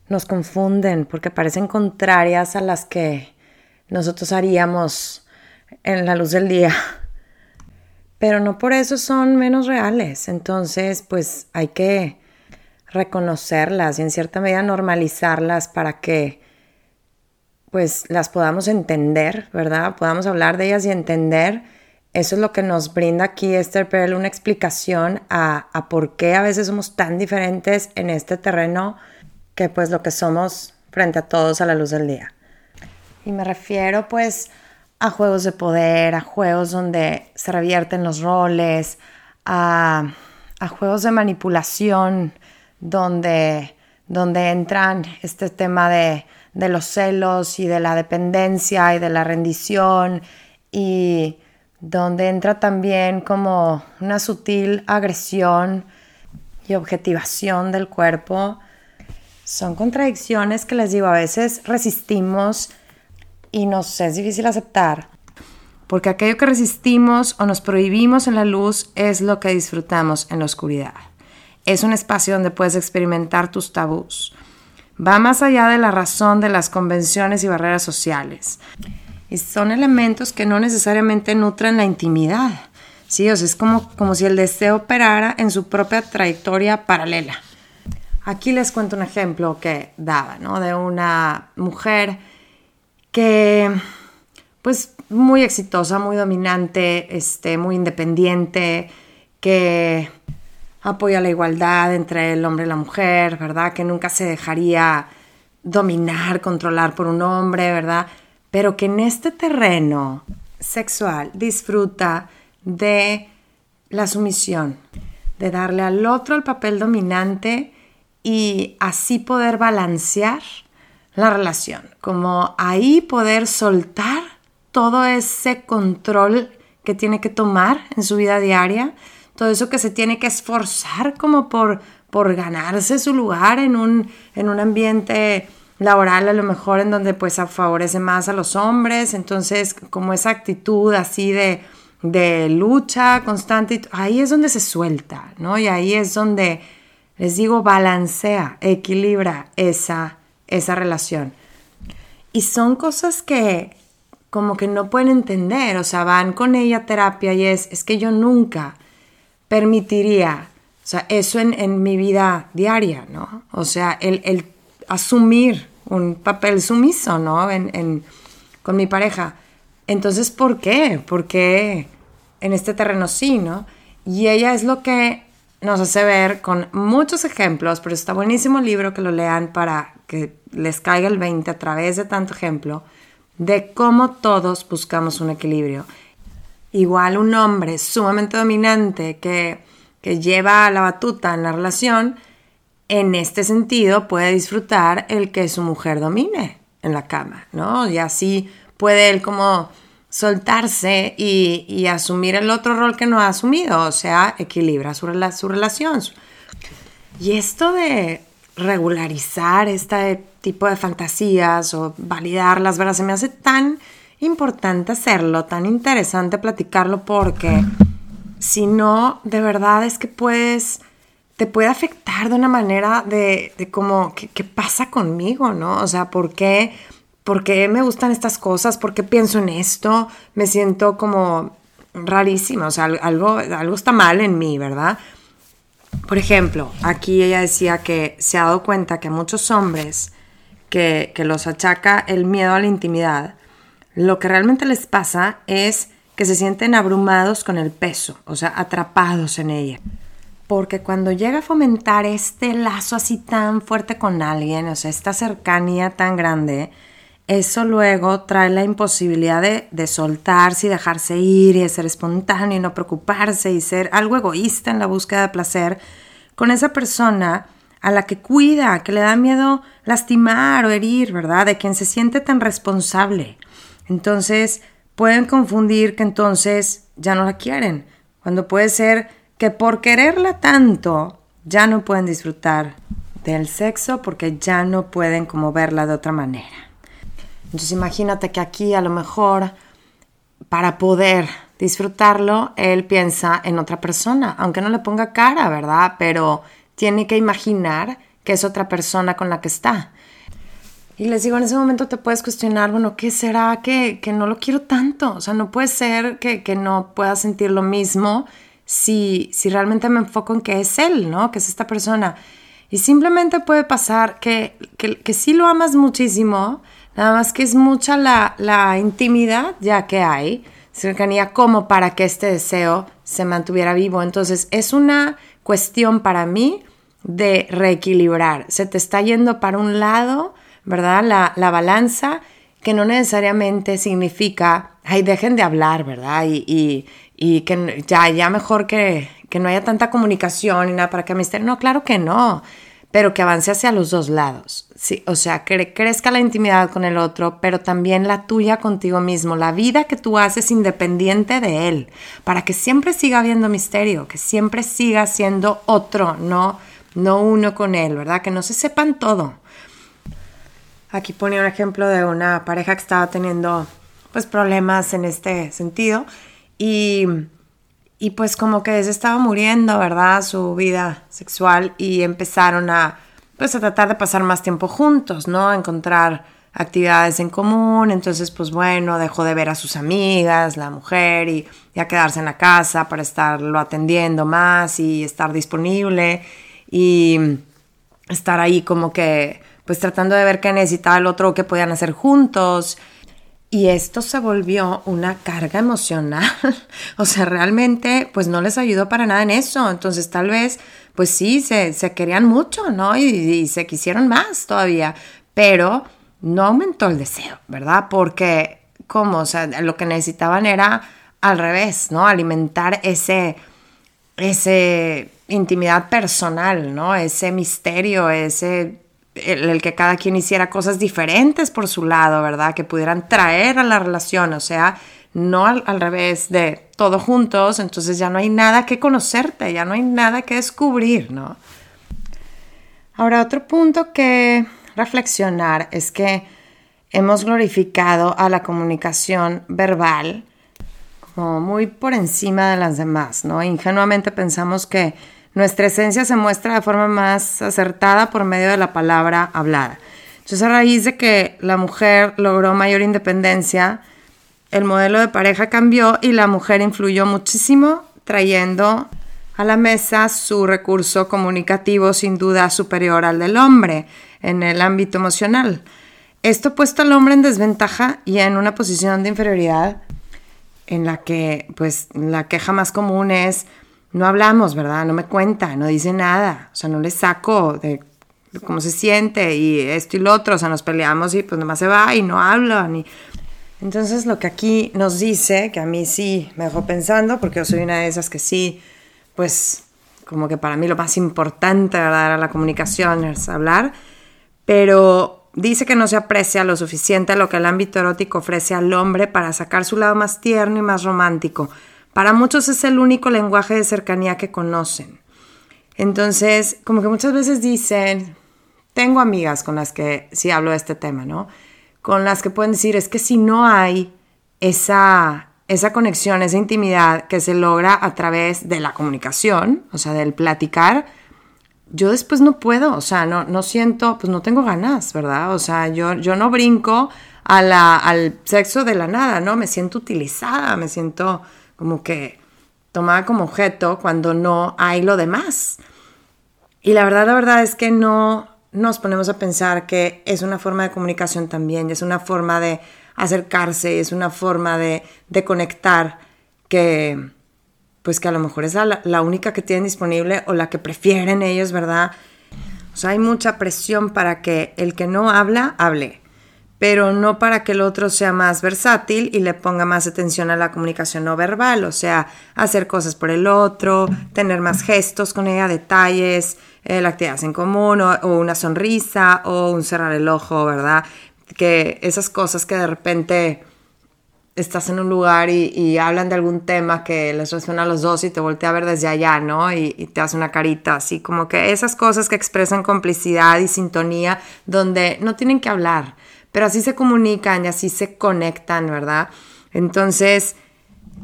Nos confunden porque parecen contrarias a las que nosotros haríamos en la luz del día. Pero no por eso son menos reales. Entonces, pues hay que reconocerlas y en cierta medida normalizarlas para que pues las podamos entender, ¿verdad? Podamos hablar de ellas y entender eso es lo que nos brinda aquí Esther Perel, una explicación a, a, por qué a veces somos tan diferentes en este terreno que pues lo que somos frente a todos a la luz del día. Y me refiero pues a juegos de poder, a juegos donde se revierten los roles, a, a juegos de manipulación donde, donde entran este tema de, de los celos y de la dependencia y de la rendición y donde entra también como una sutil agresión y objetivación del cuerpo. Son contradicciones que les digo, a veces resistimos y nos es difícil aceptar, porque aquello que resistimos o nos prohibimos en la luz es lo que disfrutamos en la oscuridad. Es un espacio donde puedes experimentar tus tabús. Va más allá de la razón de las convenciones y barreras sociales. Y son elementos que no necesariamente nutren la intimidad. Sí, o sea, es como, como si el deseo operara en su propia trayectoria paralela. Aquí les cuento un ejemplo que daba, ¿no? De una mujer que, pues, muy exitosa, muy dominante, este, muy independiente, que apoya la igualdad entre el hombre y la mujer, ¿verdad? Que nunca se dejaría dominar, controlar por un hombre, ¿verdad? Pero que en este terreno sexual disfruta de la sumisión, de darle al otro el papel dominante y así poder balancear la relación, como ahí poder soltar todo ese control que tiene que tomar en su vida diaria, todo eso que se tiene que esforzar como por, por ganarse su lugar en un, en un ambiente laboral a lo mejor en donde pues favorece más a los hombres, entonces como esa actitud así de, de lucha constante, ahí es donde se suelta, ¿no? Y ahí es donde, les digo, balancea, equilibra esa, esa relación. Y son cosas que como que no pueden entender, o sea, van con ella a terapia y es, es que yo nunca permitiría, o sea, eso en, mi vida diaria, ¿no? O sea, el, asumir un papel sumiso, ¿no? En, con mi pareja. Entonces, ¿por qué? ¿Por qué en este terreno sí, ¿no? Y ella es lo que nos hace ver con muchos ejemplos, pero está buenísimo el libro que lo lean para que les caiga el 20 a través de tanto ejemplo, de cómo todos buscamos un equilibrio. Igual un hombre sumamente dominante que, que lleva la batuta en la relación, en este sentido puede disfrutar el que su mujer domine en la cama, ¿no? Y así puede él como soltarse y, asumir el otro rol que no ha asumido, o sea, equilibra su, su relación. Y esto de regularizar este tipo de fantasías o validarlas, ¿verdad? Se me hace tan importante hacerlo, tan interesante platicarlo porque si no, de verdad es que puedes, te puede afectar de una manera de, de como, ¿qué, pasa conmigo, no? O sea, ¿por qué, ¿por qué me gustan estas cosas? ¿Por qué pienso en esto? Me siento como rarísima, o sea, algo, algo está mal en mí, ¿verdad? Por ejemplo, aquí ella decía que se ha dado cuenta que muchos hombres que, que los achaca el miedo a la intimidad, lo que realmente les pasa es que se sienten abrumados con el peso, o sea, atrapados en ella. Porque cuando llega a fomentar este lazo así tan fuerte con alguien, o sea, esta cercanía tan grande, eso luego trae la imposibilidad de, soltarse y dejarse ir y de ser espontáneo y no preocuparse y ser algo egoísta en la búsqueda de placer con esa persona a la que cuida, que le da miedo lastimar o herir, ¿verdad? De quien se siente tan responsable. Entonces pueden confundir que entonces ya no la quieren, cuando puede ser que por quererla tanto ya no pueden disfrutar del sexo porque ya no pueden como verla de otra manera. Entonces imagínate que aquí a lo mejor para poder disfrutarlo, él piensa en otra persona, aunque no le ponga cara, ¿verdad? Pero tiene que imaginar que es otra persona con la que está. Y les digo, en ese momento te puedes cuestionar, bueno, ¿qué será que, que no lo quiero tanto? O sea, no puede ser que, que no pueda sentir lo mismo si, si realmente me enfoco en que es él, ¿no? Que es esta persona. Y simplemente puede pasar que, que, que sí lo amas muchísimo, Nada más que es mucha la, intimidad ya que hay, cercanía como para que este deseo se mantuviera vivo. Entonces es una cuestión para mí de reequilibrar. Se te está yendo para un lado, ¿verdad? La, balanza, que no necesariamente significa, ay, dejen de hablar, ¿verdad? Y, que ya, ya mejor que, que no haya tanta comunicación y nada para que me. No, claro que no pero que avance hacia los dos lados. Sí, o sea, que crezca la intimidad con el otro, pero también la tuya contigo mismo, la vida que tú haces independiente de él, para que siempre siga habiendo misterio, que siempre siga siendo otro, no, no uno con él, ¿verdad? Que no se sepan todo. Aquí ponía un ejemplo de una pareja que estaba teniendo pues problemas en este sentido y, y pues como que se estaba muriendo, ¿verdad? Su vida sexual y empezaron a pues a tratar de pasar más tiempo juntos, ¿no? A encontrar actividades en común, entonces pues bueno, dejó de ver a sus amigas, la mujer y, y, a quedarse en la casa para estarlo atendiendo más y estar disponible y estar ahí como que pues tratando de ver qué necesitaba el otro qué podían hacer juntos. Y esto se volvió una carga emocional. o sea, realmente pues no les ayudó para nada en eso. Entonces tal vez pues sí, se, querían mucho, ¿no? Y, y se quisieron más todavía. Pero no aumentó el deseo, ¿verdad? Porque, ¿cómo? O sea, lo que necesitaban era al revés, ¿no? Alimentar ese, ese intimidad personal, ¿no? Ese misterio, ese el, que cada quien hiciera cosas diferentes por su lado, ¿verdad? Que pudieran traer a la relación, o sea, no al, al, revés de todo juntos, entonces ya no hay nada que conocerte, ya no hay nada que descubrir, ¿no? Ahora, otro punto que reflexionar es que hemos glorificado a la comunicación verbal como muy por encima de las demás, ¿no? Ingenuamente pensamos que nuestra esencia se muestra de forma más acertada por medio de la palabra hablada. Entonces, a raíz de que la mujer logró mayor independencia, el modelo de pareja cambió y la mujer influyó muchísimo, trayendo a la mesa su recurso comunicativo sin duda superior al del hombre en el ámbito emocional. Esto puesto al hombre en desventaja y en una posición de inferioridad en la que pues la queja más común es no hablamos, ¿verdad? No me cuenta, no dice nada, o sea, no le saco de, cómo se siente y esto y lo otro, o sea, nos peleamos y pues nomás se va y no habla. Ni... Entonces lo que aquí nos dice, que a mí sí me dejó pensando, porque yo soy una de esas que sí, pues como que para mí lo más importante, ¿verdad? Era la comunicación, es hablar, pero dice que no se aprecia lo suficiente lo que el ámbito erótico ofrece al hombre para sacar su lado más tierno y más romántico para muchos es el único lenguaje de cercanía que conocen. Entonces, como que muchas veces dicen, tengo amigas con las que sí hablo de este tema, ¿no? Con las que pueden decir, es que si no hay esa, esa conexión, esa intimidad que se logra a través de la comunicación, o sea, del platicar, yo después no puedo, o sea, no, no siento, pues no tengo ganas, ¿verdad? O sea, yo, yo no brinco al sexo de la nada, ¿no? Me siento utilizada, me siento como que tomada como objeto cuando no hay lo demás. Y la verdad, la verdad es que no nos ponemos a pensar que es una forma de comunicación también, es una forma de acercarse, es una forma de, conectar que pues que a lo mejor es la, la única que tienen disponible o la que prefieren ellos, ¿verdad? O sea, hay mucha presión para que el que no habla, hable pero no para que el otro sea más versátil y le ponga más atención a la comunicación no verbal, o sea, hacer cosas por el otro, tener más gestos con ella, detalles, eh, la actividad en común, o, una sonrisa, o un cerrar el ojo, ¿verdad? Que esas cosas que de repente estás en un lugar y, hablan de algún tema que les resuena a los dos y te voltea a ver desde allá, ¿no? Y, y, te hace una carita, así como que esas cosas que expresan complicidad y sintonía donde no tienen que hablar, pero así se comunican y así se conectan, ¿verdad? Entonces,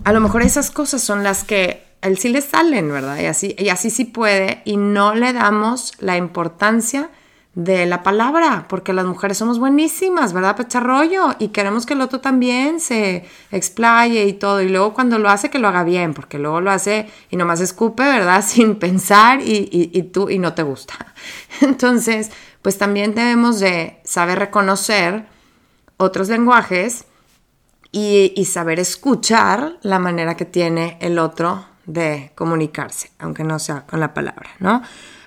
a lo mejor esas cosas son las que a él sí le salen, ¿verdad? Y así, y así sí puede y no le damos la importancia de la palabra, porque las mujeres somos buenísimas, ¿verdad? Pecharrollo, y queremos que el otro también se explaye y todo, y luego cuando lo hace, que lo haga bien, porque luego lo hace y nomás escupe, ¿verdad? Sin pensar y tú y no te gusta. Entonces, pues también debemos de saber reconocer otros lenguajes y, saber escuchar la manera que tiene el otro de comunicarse, aunque no sea con la palabra, ¿no?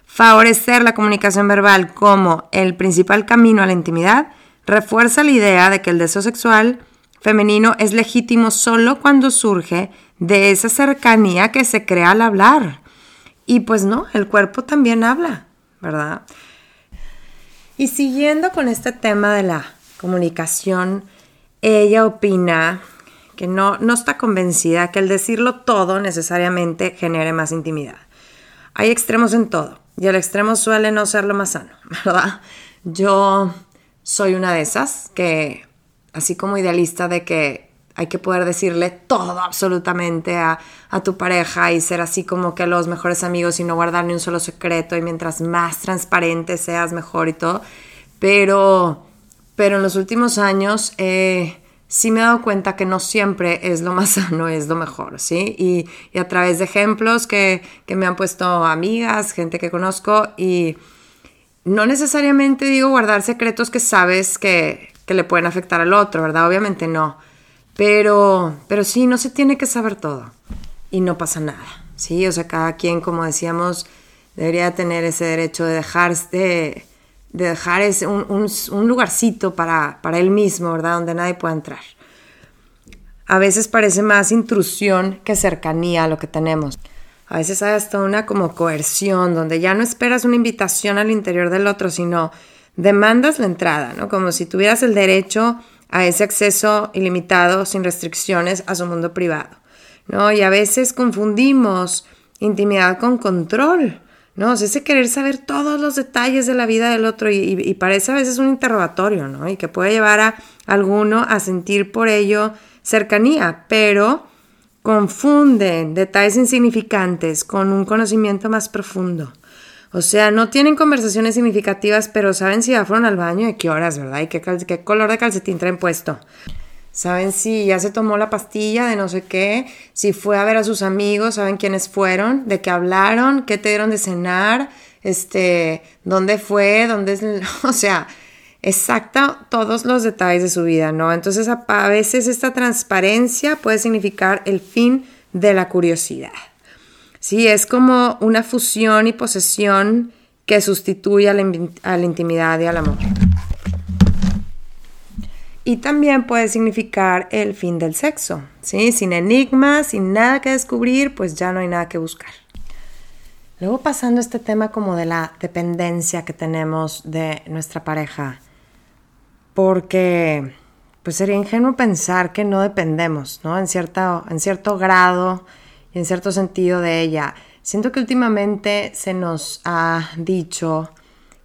Favorecer la comunicación verbal como el principal camino a la intimidad refuerza la idea de que el deseo sexual femenino es legítimo solo cuando surge de esa cercanía que se crea al hablar. Y pues no, el cuerpo también habla, ¿verdad? Y siguiendo con este tema de la comunicación, ella opina que no, no está convencida que el decirlo todo necesariamente genere más intimidad. Hay extremos en todo y el extremo suele no ser lo más sano, ¿verdad? Yo soy una de esas que, así como idealista de que hay que poder decirle todo absolutamente a, tu pareja y ser así como que los mejores amigos y no guardar ni un solo secreto y mientras más transparente seas mejor y todo. Pero, pero en los últimos años eh, sí me he dado cuenta que no siempre es lo más sano, es lo mejor, ¿sí? Y, a través de ejemplos que, que me han puesto amigas, gente que conozco y no necesariamente digo guardar secretos que sabes que, que le pueden afectar al otro, ¿verdad? Obviamente no pero, pero sí, no se tiene que saber todo y no pasa nada, ¿sí? O sea, cada quien, como decíamos, debería tener ese derecho de dejar, de, dejar ese, un, un, lugarcito para, para él mismo, ¿verdad? Donde nadie pueda entrar. A veces parece más intrusión que cercanía a lo que tenemos. A veces hay hasta una como coerción, donde ya no esperas una invitación al interior del otro, sino demandas la entrada, ¿no? Como si tuvieras el derecho a ese acceso ilimitado, sin restricciones, a su mundo privado. ¿no? Y a veces confundimos intimidad con control. ¿no? Ese querer saber todos los detalles de la vida del otro y, parece a veces un interrogatorio, ¿no? Y que puede llevar a alguno a sentir por ello cercanía, pero confunden detalles insignificantes con un conocimiento más profundo. O sea, no tienen conversaciones significativas, pero saben si ya fueron al baño y qué horas, ¿verdad? Y qué, qué color de calcetín traen puesto. Saben si ya se tomó la pastilla de no sé qué, si fue a ver a sus amigos, saben quiénes fueron, de qué hablaron, qué te dieron de cenar, este, dónde fue, dónde es, o sea, exacta todos los detalles de su vida, ¿no? Entonces a, a veces esta transparencia puede significar el fin de la curiosidad. Sí, es como una fusión y posesión que sustituye a la, intimidad y al amor. Y también puede significar el fin del sexo, ¿sí? Sin enigmas, sin nada que descubrir, pues ya no hay nada que buscar. Luego pasando a este tema como de la dependencia que tenemos de nuestra pareja, porque pues sería ingenuo pensar que no dependemos, ¿no? En, cierta, en cierto grado en cierto sentido de ella. Siento que últimamente se nos ha dicho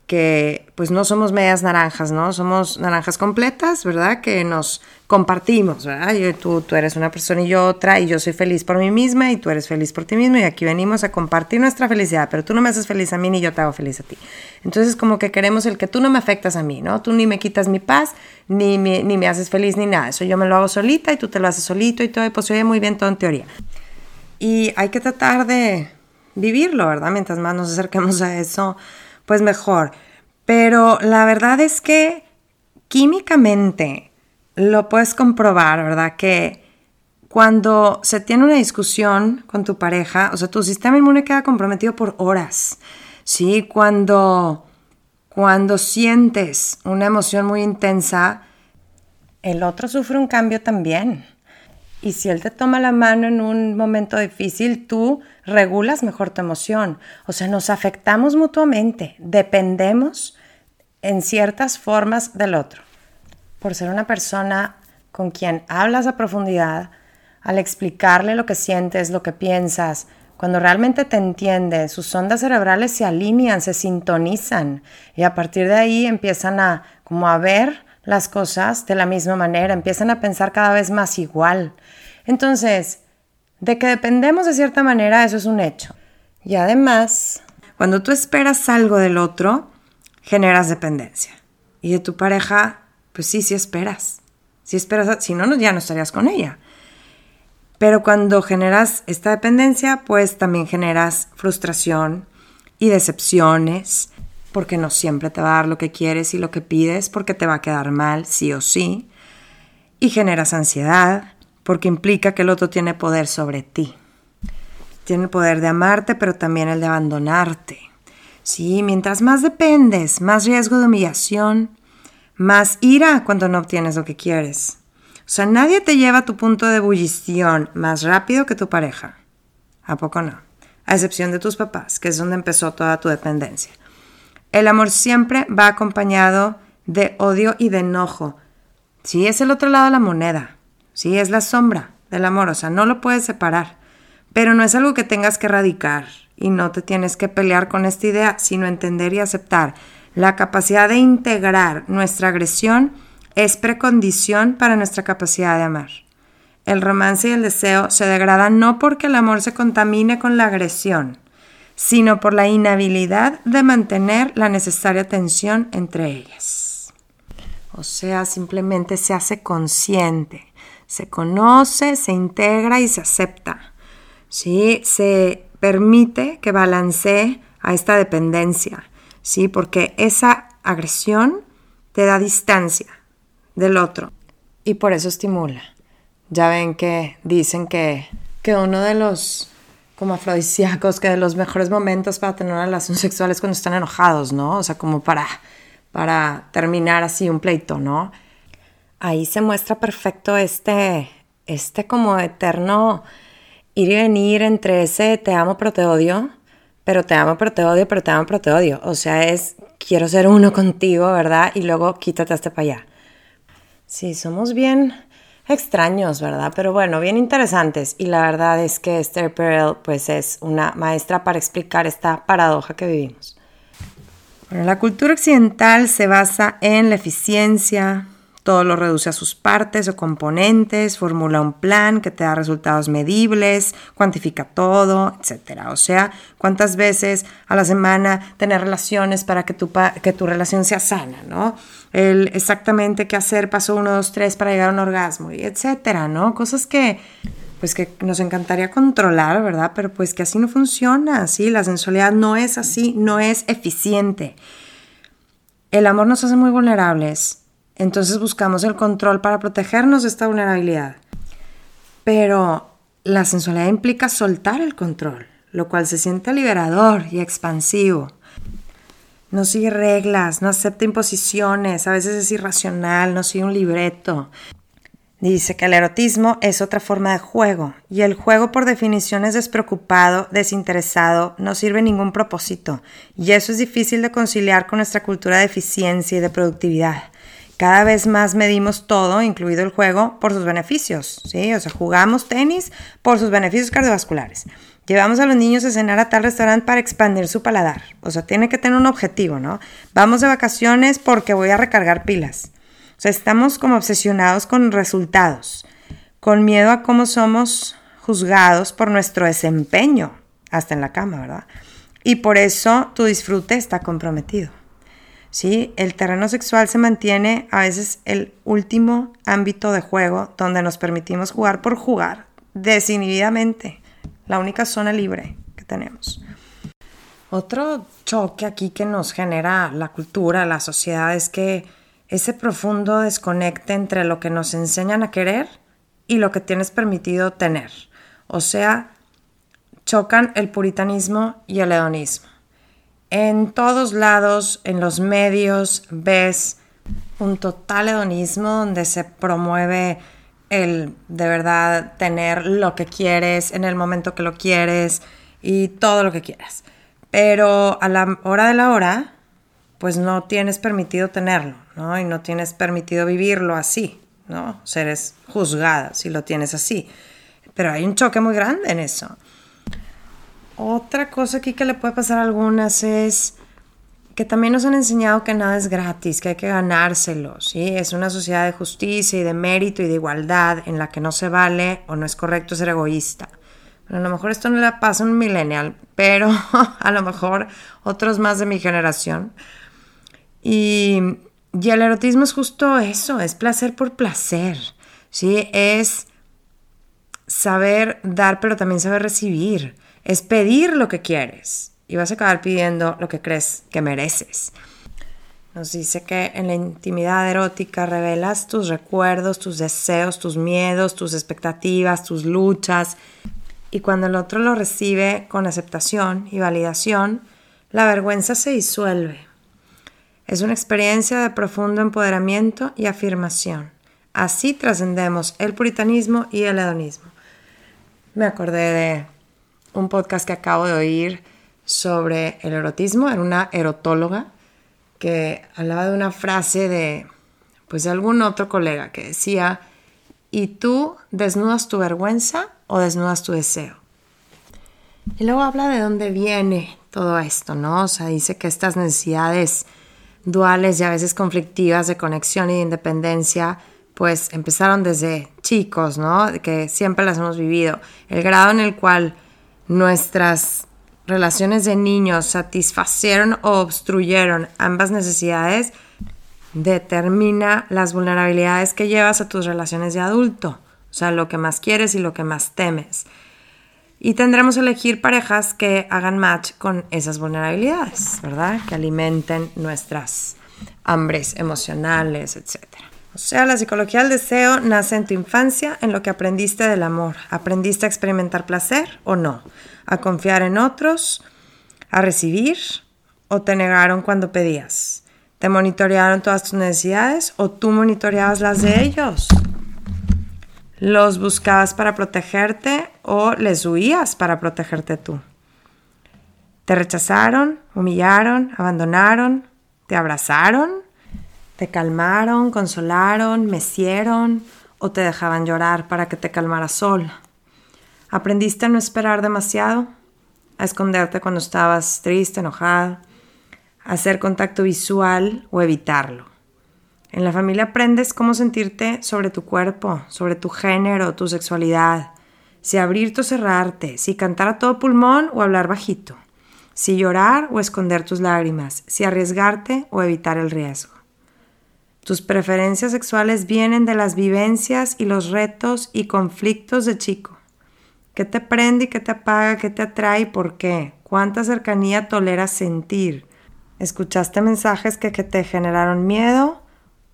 que pues no somos medias naranjas, ¿no? Somos naranjas completas, ¿verdad? Que nos compartimos, ¿verdad? Yo, tú, tú eres una persona y yo otra, y yo soy feliz por mí misma y tú eres feliz por ti mismo y aquí venimos a compartir nuestra felicidad, pero tú no me haces feliz a mí ni yo te hago feliz a ti. Entonces como que queremos el que tú no me afectas a mí, ¿no? Tú ni me quitas mi paz, ni me, ni me haces feliz ni nada. Eso yo me lo hago solita y tú te lo haces solito y todo, y pues oye muy bien todo en teoría. Y hay que tratar de vivirlo, ¿verdad? Mientras más nos acerquemos a eso, pues mejor. Pero la verdad es que químicamente lo puedes comprobar, ¿verdad? Que cuando se tiene una discusión con tu pareja, o sea, tu sistema inmune queda comprometido por horas. Sí, cuando cuando sientes una emoción muy intensa, el otro sufre un cambio también. Y si él te toma la mano en un momento difícil, tú regulas mejor tu emoción. O sea, nos afectamos mutuamente, dependemos en ciertas formas del otro. Por ser una persona con quien hablas a profundidad, al explicarle lo que sientes, lo que piensas, cuando realmente te entiende, sus ondas cerebrales se alinean, se sintonizan y a partir de ahí empiezan a como a ver las cosas de la misma manera, empiezan a pensar cada vez más igual. Entonces, de que dependemos de cierta manera, eso es un hecho. Y además, cuando tú esperas algo del otro, generas dependencia. Y de tu pareja, pues sí, sí esperas. Si esperas, si no, ya no estarías con ella. Pero cuando generas esta dependencia, pues también generas frustración y decepciones porque no siempre te va a dar lo que quieres y lo que pides, porque te va a quedar mal, sí o sí. Y generas ansiedad, porque implica que el otro tiene poder sobre ti. Tiene el poder de amarte, pero también el de abandonarte. Sí, mientras más dependes, más riesgo de humillación, más ira cuando no obtienes lo que quieres. O sea, nadie te lleva a tu punto de ebullición más rápido que tu pareja. ¿A poco no? A excepción de tus papás, que es donde empezó toda tu dependencia. El amor siempre va acompañado de odio y de enojo. Sí, es el otro lado de la moneda. Sí, es la sombra del amor, o sea, no lo puedes separar. Pero no es algo que tengas que erradicar y no te tienes que pelear con esta idea, sino entender y aceptar. La capacidad de integrar nuestra agresión es precondición para nuestra capacidad de amar. el romance y el deseo se degradan no porque el amor se contamine con la agresión, sino por la inhabilidad de mantener la necesaria tensión entre ellas. O sea, simplemente se hace consciente, se conoce, se integra y se acepta. ¿sí? Se permite que balancee a esta dependencia, ¿sí? porque esa agresión te da distancia del otro y por eso estimula. Ya ven que dicen que, que uno de los como afrodisíacos, que de los mejores momentos para tener una relación sexual es cuando están enojados, ¿no? O sea, como para, para terminar así un pleito, ¿no? Ahí se muestra perfecto este, este como eterno ir y venir entre ese te amo pero te odio, pero te amo pero te odio, pero te amo pero te odio. O sea, es quiero ser uno contigo, ¿verdad? Y luego quítate hasta para allá. Sí, somos bien extraños, ¿verdad? Pero bueno, bien interesantes. Y la verdad es que Esther Perel pues es una maestra para explicar esta paradoja que vivimos. Bueno, la cultura occidental se basa en la eficiencia, todo lo reduce a sus partes o componentes, formula un plan que te da resultados medibles, cuantifica todo, etc. O sea, cuántas veces a la semana tener relaciones para que tu, que tu relación sea sana, ¿no? El exactamente qué hacer, paso uno, dos, tres para llegar a un orgasmo, y etcétera, ¿no? Cosas que pues que nos encantaría controlar, ¿verdad? Pero pues que así no funciona, ¿sí? La sensualidad no es así, no es eficiente. El amor nos hace muy vulnerables entonces buscamos el control para protegernos de esta vulnerabilidad. Pero la sensualidad implica soltar el control, lo cual se siente liberador y expansivo. No sigue reglas, no acepta imposiciones, a veces es irracional, no sigue un libreto. Dice que el erotismo es otra forma de juego, y el juego por definición es despreocupado, desinteresado, no sirve ningún propósito, y eso es difícil de conciliar con nuestra cultura de eficiencia y de productividad. Cada vez más medimos todo, incluido el juego, por sus beneficios, ¿sí? O sea, jugamos tenis por sus beneficios cardiovasculares. Llevamos a los niños a cenar a tal restaurante para expandir su paladar. O sea, tiene que tener un objetivo, ¿no? Vamos de vacaciones porque voy a recargar pilas. O sea, estamos como obsesionados con resultados, con miedo a cómo somos juzgados por nuestro desempeño, hasta en la cama, ¿verdad? Y por eso tu disfrute está comprometido. ¿sí? El terreno sexual se mantiene a veces el último ámbito de juego donde nos permitimos jugar por jugar, desinhibidamente, la única zona libre que tenemos. Otro choque aquí que nos genera la cultura, la sociedad, es que ese profundo desconecte entre lo que nos enseñan a querer y lo que tienes permitido tener. O sea, chocan el puritanismo y el hedonismo. En todos lados, en los medios, ves un total hedonismo donde se promueve el de verdad tener lo que quieres en el momento que lo quieres y todo lo que quieras. Pero a la hora de la hora, pues no tienes permitido tenerlo, ¿no? Y no tienes permitido vivirlo así, ¿no? O eres juzgada si lo tienes así. Pero hay un choque muy grande en eso. Otra cosa aquí que le puede pasar a algunas es que también nos han enseñado que nada es gratis, que hay que ganárselo, ¿sí? Es una sociedad de justicia y de mérito y de igualdad en la que no se vale o no es correcto ser egoísta. a lo mejor esto no le pasa a un millennial, pero a lo mejor otros más de mi generación. Y, y el erotismo es justo eso, es placer por placer, ¿sí? Es saber dar, pero también saber recibir es pedir lo que quieres y vas a acabar pidiendo lo que crees que mereces. Nos dice que en la intimidad erótica revelas tus recuerdos, tus deseos, tus miedos, tus expectativas, tus luchas. Y cuando el otro lo recibe con aceptación y validación, la vergüenza se disuelve. Es una experiencia de profundo empoderamiento y afirmación. Así trascendemos el puritanismo y el hedonismo. Me acordé de un podcast que acabo de oír sobre el erotismo, era una erotóloga que hablaba de una frase de pues de algún otro colega que decía, ¿y tú desnudas tu vergüenza o desnudas tu deseo? Y luego habla de dónde viene todo esto, ¿no? O sea, dice que estas necesidades duales y a veces conflictivas de conexión y de independencia pues empezaron desde chicos, ¿no? Que siempre las hemos vivido. El grado en el cual nuestras relaciones de niños satisfacieron o obstruyeron ambas necesidades determina las vulnerabilidades que llevas a tus relaciones de adulto, o sea, lo que más quieres y lo que más temes. Y tendremos que elegir parejas que hagan match con esas vulnerabilidades, ¿verdad? Que alimenten nuestras hambres emocionales, etc. O sea, la psicología del deseo nace en tu infancia, en lo que aprendiste del amor. ¿Aprendiste a experimentar placer o no? ¿A confiar en otros? ¿A recibir? ¿O te negaron cuando pedías? ¿Te monitorearon todas tus necesidades o tú monitoreabas las de ellos? ¿Los buscabas para protegerte o les huías para protegerte tú? ¿Te rechazaron, humillaron, abandonaron, te abrazaron, te calmaron, consolaron, mecieron o te dejaban llorar para que te calmaras sola? ¿Aprendiste a no esperar demasiado? ¿A esconderte cuando estabas triste, enojada? hacer contacto visual o evitarlo. En la familia aprendes cómo sentirte sobre tu cuerpo, sobre tu género, tu sexualidad, si abrirte o cerrarte, si cantar a todo pulmón o hablar bajito, si llorar o esconder tus lágrimas, si arriesgarte o evitar el riesgo. Tus preferencias sexuales vienen de las vivencias y los retos y conflictos de chico. ¿Qué te prende y qué te apaga? ¿Qué te atrae y por qué? ¿Cuánta cercanía toleras sentir? ¿Escuchaste mensajes que, te generaron miedo,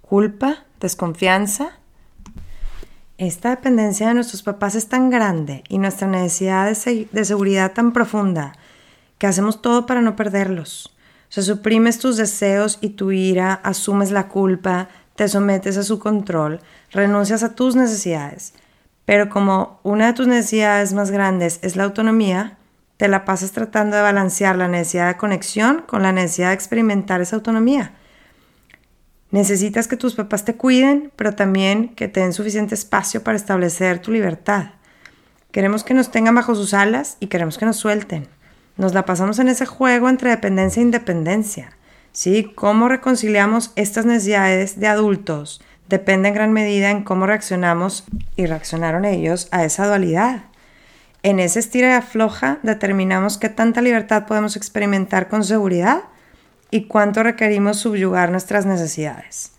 culpa, desconfianza? Esta dependencia de nuestros papás es tan grande y nuestra necesidad de, seguridad tan profunda que hacemos todo para no perderlos. O sea, suprimes tus deseos y tu ira, asumes la culpa, te sometes a su control, renuncias a tus necesidades. Pero como una de tus necesidades más grandes es la autonomía, te la pasas tratando de balancear la necesidad de conexión con la necesidad de experimentar esa autonomía. Necesitas que tus papás te cuiden, pero también que te den suficiente espacio para establecer tu libertad. Queremos que nos tengan bajo sus alas y queremos que nos suelten. Nos la pasamos en ese juego entre dependencia e independencia. ¿Sí? Cómo reconciliamos estas necesidades de adultos depende en gran medida en cómo reaccionamos y reaccionaron ellos a esa dualidad. En ese estira y afloja determinamos qué tanta libertad podemos experimentar con seguridad y cuánto requerimos subyugar nuestras necesidades.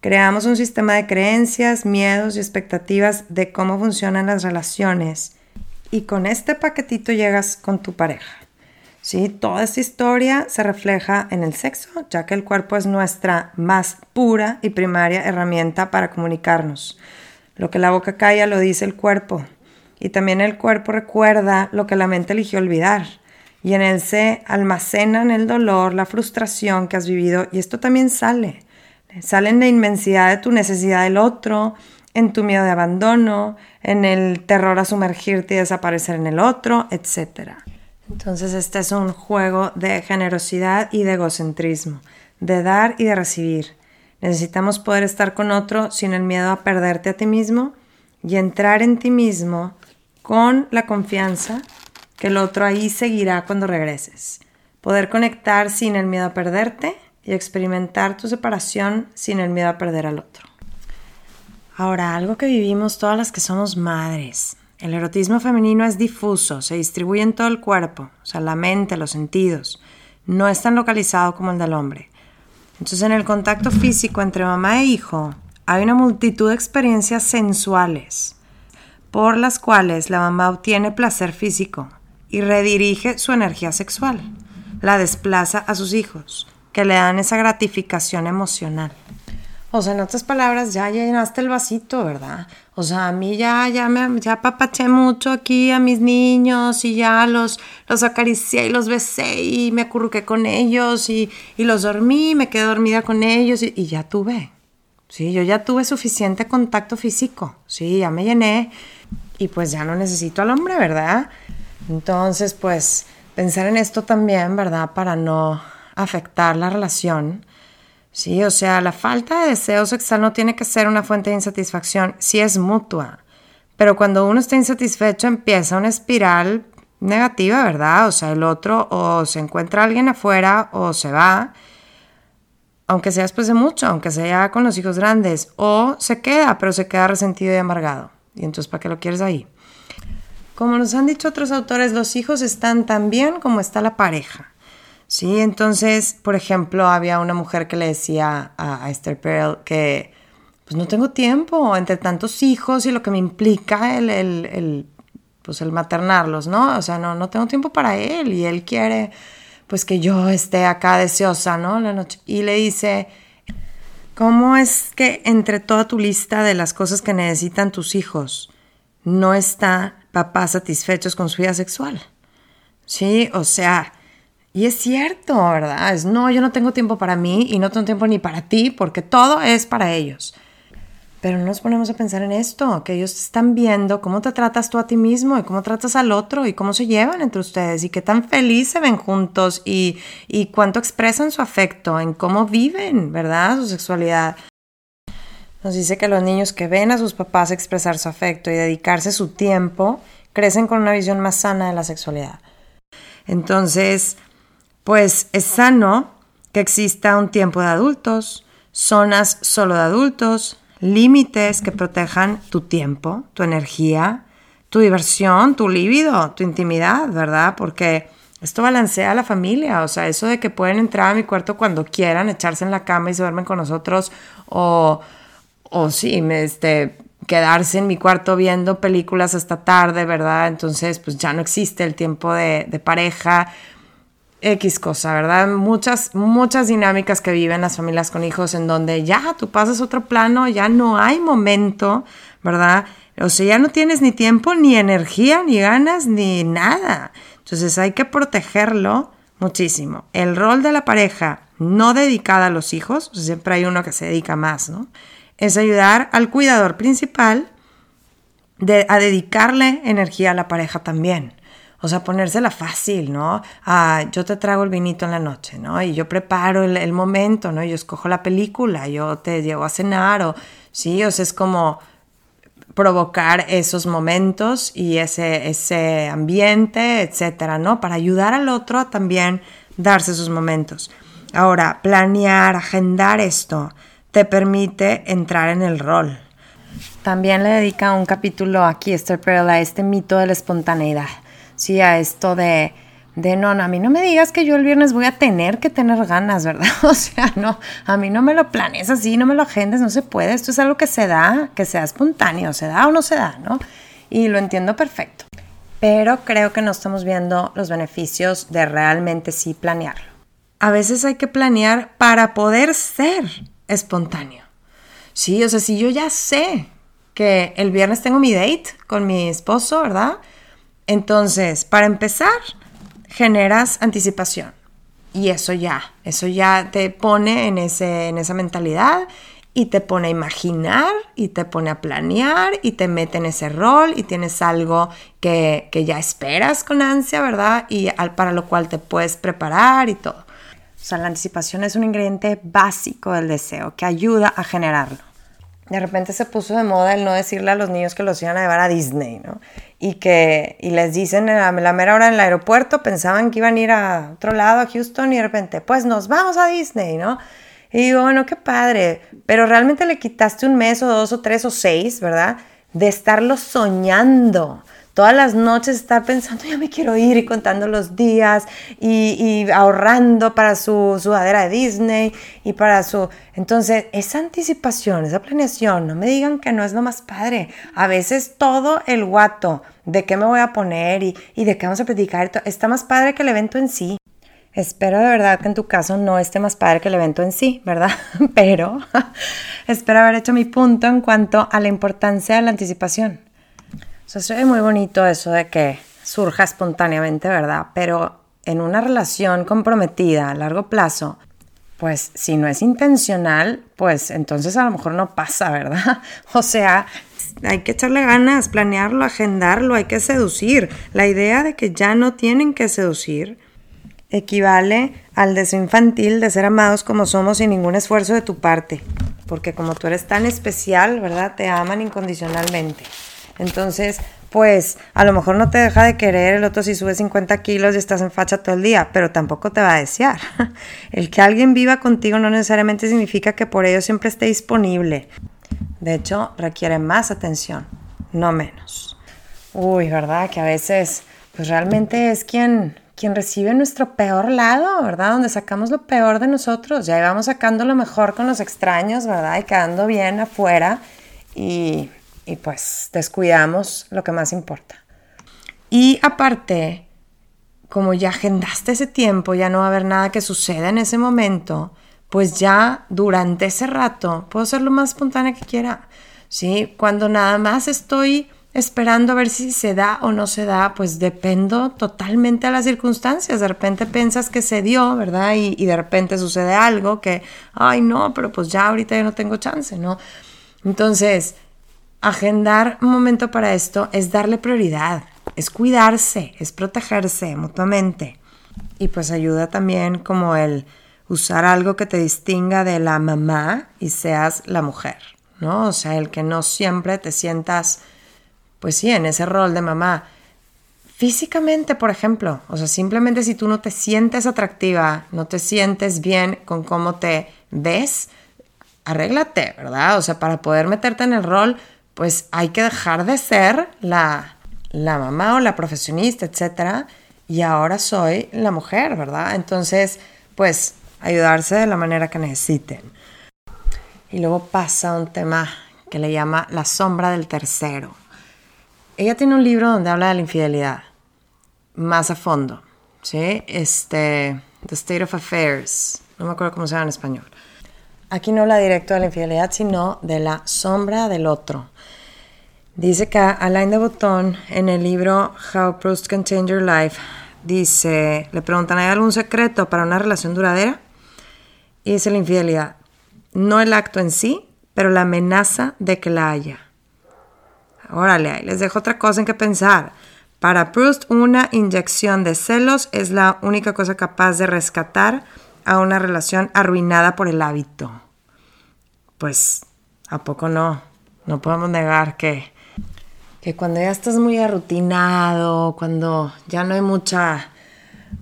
Creamos un sistema de creencias, miedos y expectativas de cómo funcionan las relaciones y con este paquetito llegas con tu pareja. ¿Sí? Toda esta historia se refleja en el sexo, ya que el cuerpo es nuestra más pura y primaria herramienta para comunicarnos. Lo que la boca calla lo dice el cuerpo, y también el cuerpo recuerda lo que la mente eligió olvidar. Y en él se almacenan el dolor, la frustración que has vivido y esto también sale. Sale en la inmensidad de tu necesidad del otro, en tu miedo de abandono, en el terror a sumergirte y desaparecer en el otro, etc. Entonces este es un juego de generosidad y de egocentrismo, de dar y de recibir. Necesitamos poder estar con otro sin el miedo a perderte a ti mismo y entrar en ti mismo con la confianza que el otro ahí seguirá cuando regreses. Poder conectar sin el miedo a perderte y experimentar tu separación sin el miedo a perder al otro. Ahora, algo que vivimos todas las que somos madres. El erotismo femenino es difuso, se distribuye en todo el cuerpo, o sea, la mente, los sentidos. No es tan localizado como el del hombre. Entonces, en el contacto físico entre mamá e hijo, hay una multitud de experiencias sensuales por las cuales la mamá obtiene placer físico y redirige su energía sexual. La desplaza a sus hijos, que le dan esa gratificación emocional. O sea, en otras palabras, ya llenaste el vasito, ¿verdad? O sea, a mí ya, ya me ya papaché mucho aquí a mis niños y ya los, los acaricié y los besé y me acurruqué con ellos y, los dormí, me quedé dormida con ellos y, y ya tuve. Sí, yo ya tuve suficiente contacto físico. Sí, ya me llené y pues ya no necesito al hombre, ¿verdad? Entonces, pues pensar en esto también, ¿verdad? Para no afectar la relación. Sí, o sea, la falta de deseo sexual no tiene que ser una fuente de insatisfacción, sí es mutua. Pero cuando uno está insatisfecho empieza una espiral negativa, ¿verdad? O sea, el otro o se encuentra alguien afuera o se va aunque sea después de mucho, aunque sea con los hijos grandes, o se queda, pero se queda resentido y amargado. Y entonces, ¿para qué lo quieres ahí? Como nos han dicho otros autores, los hijos están tan bien como está la pareja. Sí, entonces, por ejemplo, había una mujer que le decía a, Esther Perel que pues no tengo tiempo entre tantos hijos y lo que me implica el, el, el, pues el maternarlos, ¿no? O sea, no, no tengo tiempo para él y él quiere pues que yo esté acá deseosa, ¿no? La noche. Y le dice, ¿cómo es que entre toda tu lista de las cosas que necesitan tus hijos no está papás satisfechos con su vida sexual? Sí, o sea, y es cierto, ¿verdad? Es, no, yo no tengo tiempo para mí y no tengo tiempo ni para ti porque todo es para ellos. Pero no nos ponemos a pensar en esto, que ellos están viendo cómo te tratas tú a ti mismo y cómo tratas al otro y cómo se llevan entre ustedes y qué tan feliz se ven juntos y, y cuánto expresan su afecto, en cómo viven, ¿verdad? Su sexualidad. Nos dice que los niños que ven a sus papás expresar su afecto y dedicarse su tiempo crecen con una visión más sana de la sexualidad. Entonces, pues es sano que exista un tiempo de adultos, zonas solo de adultos, límites que protejan tu tiempo, tu energía, tu diversión, tu líbido, tu intimidad, ¿verdad? Porque esto balancea a la familia, o sea, eso de que pueden entrar a mi cuarto cuando quieran, echarse en la cama y se duermen con nosotros, o, o sí, este, quedarse en mi cuarto viendo películas hasta tarde, ¿verdad? Entonces, pues ya no existe el tiempo de, de pareja, X cosa, ¿verdad? Muchas, muchas dinámicas que viven las familias con hijos en donde ya tú pasas otro plano, ya no hay momento, ¿verdad? O sea, ya no tienes ni tiempo, ni energía, ni ganas, ni nada. Entonces hay que protegerlo muchísimo. El rol de la pareja no dedicada a los hijos, siempre hay uno que se dedica más, ¿no? Es ayudar al cuidador principal a dedicarle energía a la pareja también. O sea, ponérsela fácil, ¿no? Ah, yo te traigo el vinito en la noche, ¿no? Y yo preparo el, momento, ¿no? Yo escojo la película, yo te llevo a cenar, o sí, o sea, es como provocar esos momentos y ese, ese ambiente, etcétera, ¿no? Para ayudar al otro a también darse esos momentos. Ahora, planear, agendar esto te permite entrar en el rol. También le dedica un capítulo aquí, Esther Perel, a este mito de la espontaneidad sí, a esto de, de no, a mí no me digas que yo el viernes voy a tener que tener ganas, ¿verdad? O sea, no, a mí no me lo planes así, no me lo agendes, no se puede, esto es algo que se da, que sea espontáneo, se da o no se da, ¿no? Y lo entiendo perfecto. Pero creo que no estamos viendo los beneficios de realmente sí planearlo. A veces hay que planear para poder ser espontáneo. Sí, o sea, si yo ya sé que el viernes tengo mi date con mi esposo, ¿verdad? Entonces, para empezar, generas anticipación. Y eso ya, eso ya te pone en, ese, en esa mentalidad y te pone a imaginar y te pone a planear y te mete en ese rol y tienes algo que, que ya esperas con ansia, ¿verdad? Y al, para lo cual te puedes preparar y todo. O sea, la anticipación es un ingrediente básico del deseo que ayuda a generarlo de repente se puso de moda el no decirle a los niños que los iban a llevar a Disney, ¿no? Y que y les dicen a la mera hora en el aeropuerto, pensaban que iban a ir a otro lado, a Houston, y de repente, pues nos vamos a Disney, ¿no? Y digo, bueno, qué padre, pero realmente le quitaste un mes o dos o tres o seis, ¿verdad? De estarlo soñando todas las noches estar pensando, ya me quiero ir y contando los días y, ahorrando para su sudadera de Disney y para su... Entonces, esa anticipación, esa planeación, no me digan que no es lo más padre. A veces todo el guato de qué me voy a poner y, y de qué vamos a platicar está más padre que el evento en sí. Espero de verdad que en tu caso no esté más padre que el evento en sí, ¿verdad? Pero espero haber hecho mi punto en cuanto a la importancia de la anticipación. O sea, se ve muy bonito eso de que surja espontáneamente, ¿verdad? Pero en una relación comprometida a largo plazo, pues si no es intencional, pues entonces a lo mejor no pasa, ¿verdad? O sea, hay que echarle ganas, planearlo, agendarlo, hay que seducir. La idea de que ya no tienen que seducir equivale al deseo infantil de ser amados como somos sin ningún esfuerzo de tu parte. Porque como tú eres tan especial, ¿verdad? Te aman incondicionalmente. Entonces, pues a lo mejor no te deja de querer, el otro si sube 50 kilos y estás en facha todo el día, pero tampoco te va a desear. El que alguien viva contigo no necesariamente significa que por ello siempre esté disponible. De hecho, requiere más atención, no menos. Uy, ¿verdad? Que a veces, pues realmente es quien, quien recibe nuestro peor lado, ¿verdad? Donde sacamos lo peor de nosotros. Ya vamos sacando lo mejor con los extraños, ¿verdad? Y quedando bien afuera. Y y pues descuidamos lo que más importa. Y aparte, como ya agendaste ese tiempo, ya no va a haber nada que suceda en ese momento, pues ya durante ese rato puedo ser lo más espontánea que quiera. ¿sí? Cuando nada más estoy esperando a ver si se da o no se da, pues dependo totalmente a las circunstancias. De repente piensas que se dio, ¿verdad? Y, y, de repente sucede algo que, ay, no, pero pues ya ahorita ya no tengo chance, ¿no? Entonces, agendar un momento para esto es darle prioridad, es cuidarse, es protegerse mutuamente. Y pues ayuda también como el usar algo que te distinga de la mamá y seas la mujer, ¿no? O sea, el que no siempre te sientas, pues sí, en ese rol de mamá. Físicamente, por ejemplo, o sea, simplemente si tú no te sientes atractiva, no te sientes bien con cómo te ves, arréglate, ¿verdad? O sea, para poder meterte en el rol, pues hay que dejar de ser la, mamá o la profesionista, etcétera, y ahora soy la mujer, ¿verdad? Entonces, pues ayudarse de la manera que necesiten. Y luego pasa un tema que le llama La sombra del tercero. Ella tiene un libro donde habla de la infidelidad, más a fondo, ¿sí? Este, The State of Affairs, no me acuerdo cómo se llama en español. Aquí no habla directo de la infidelidad, sino de la sombra del otro. Dice que Alain de Botton en el libro How Proust Can Change Your Life dice, le preguntan, ¿hay algún secreto para una relación duradera? Y dice la infidelidad, no el acto en sí, pero la amenaza de que la haya. Órale, ahí les dejo otra cosa en que pensar. Para Proust, una inyección de celos es la única cosa capaz de rescatar a una relación arruinada por el hábito. Pues, ¿a poco no? No podemos negar que que cuando ya estás muy arrutinado, cuando ya no hay mucha,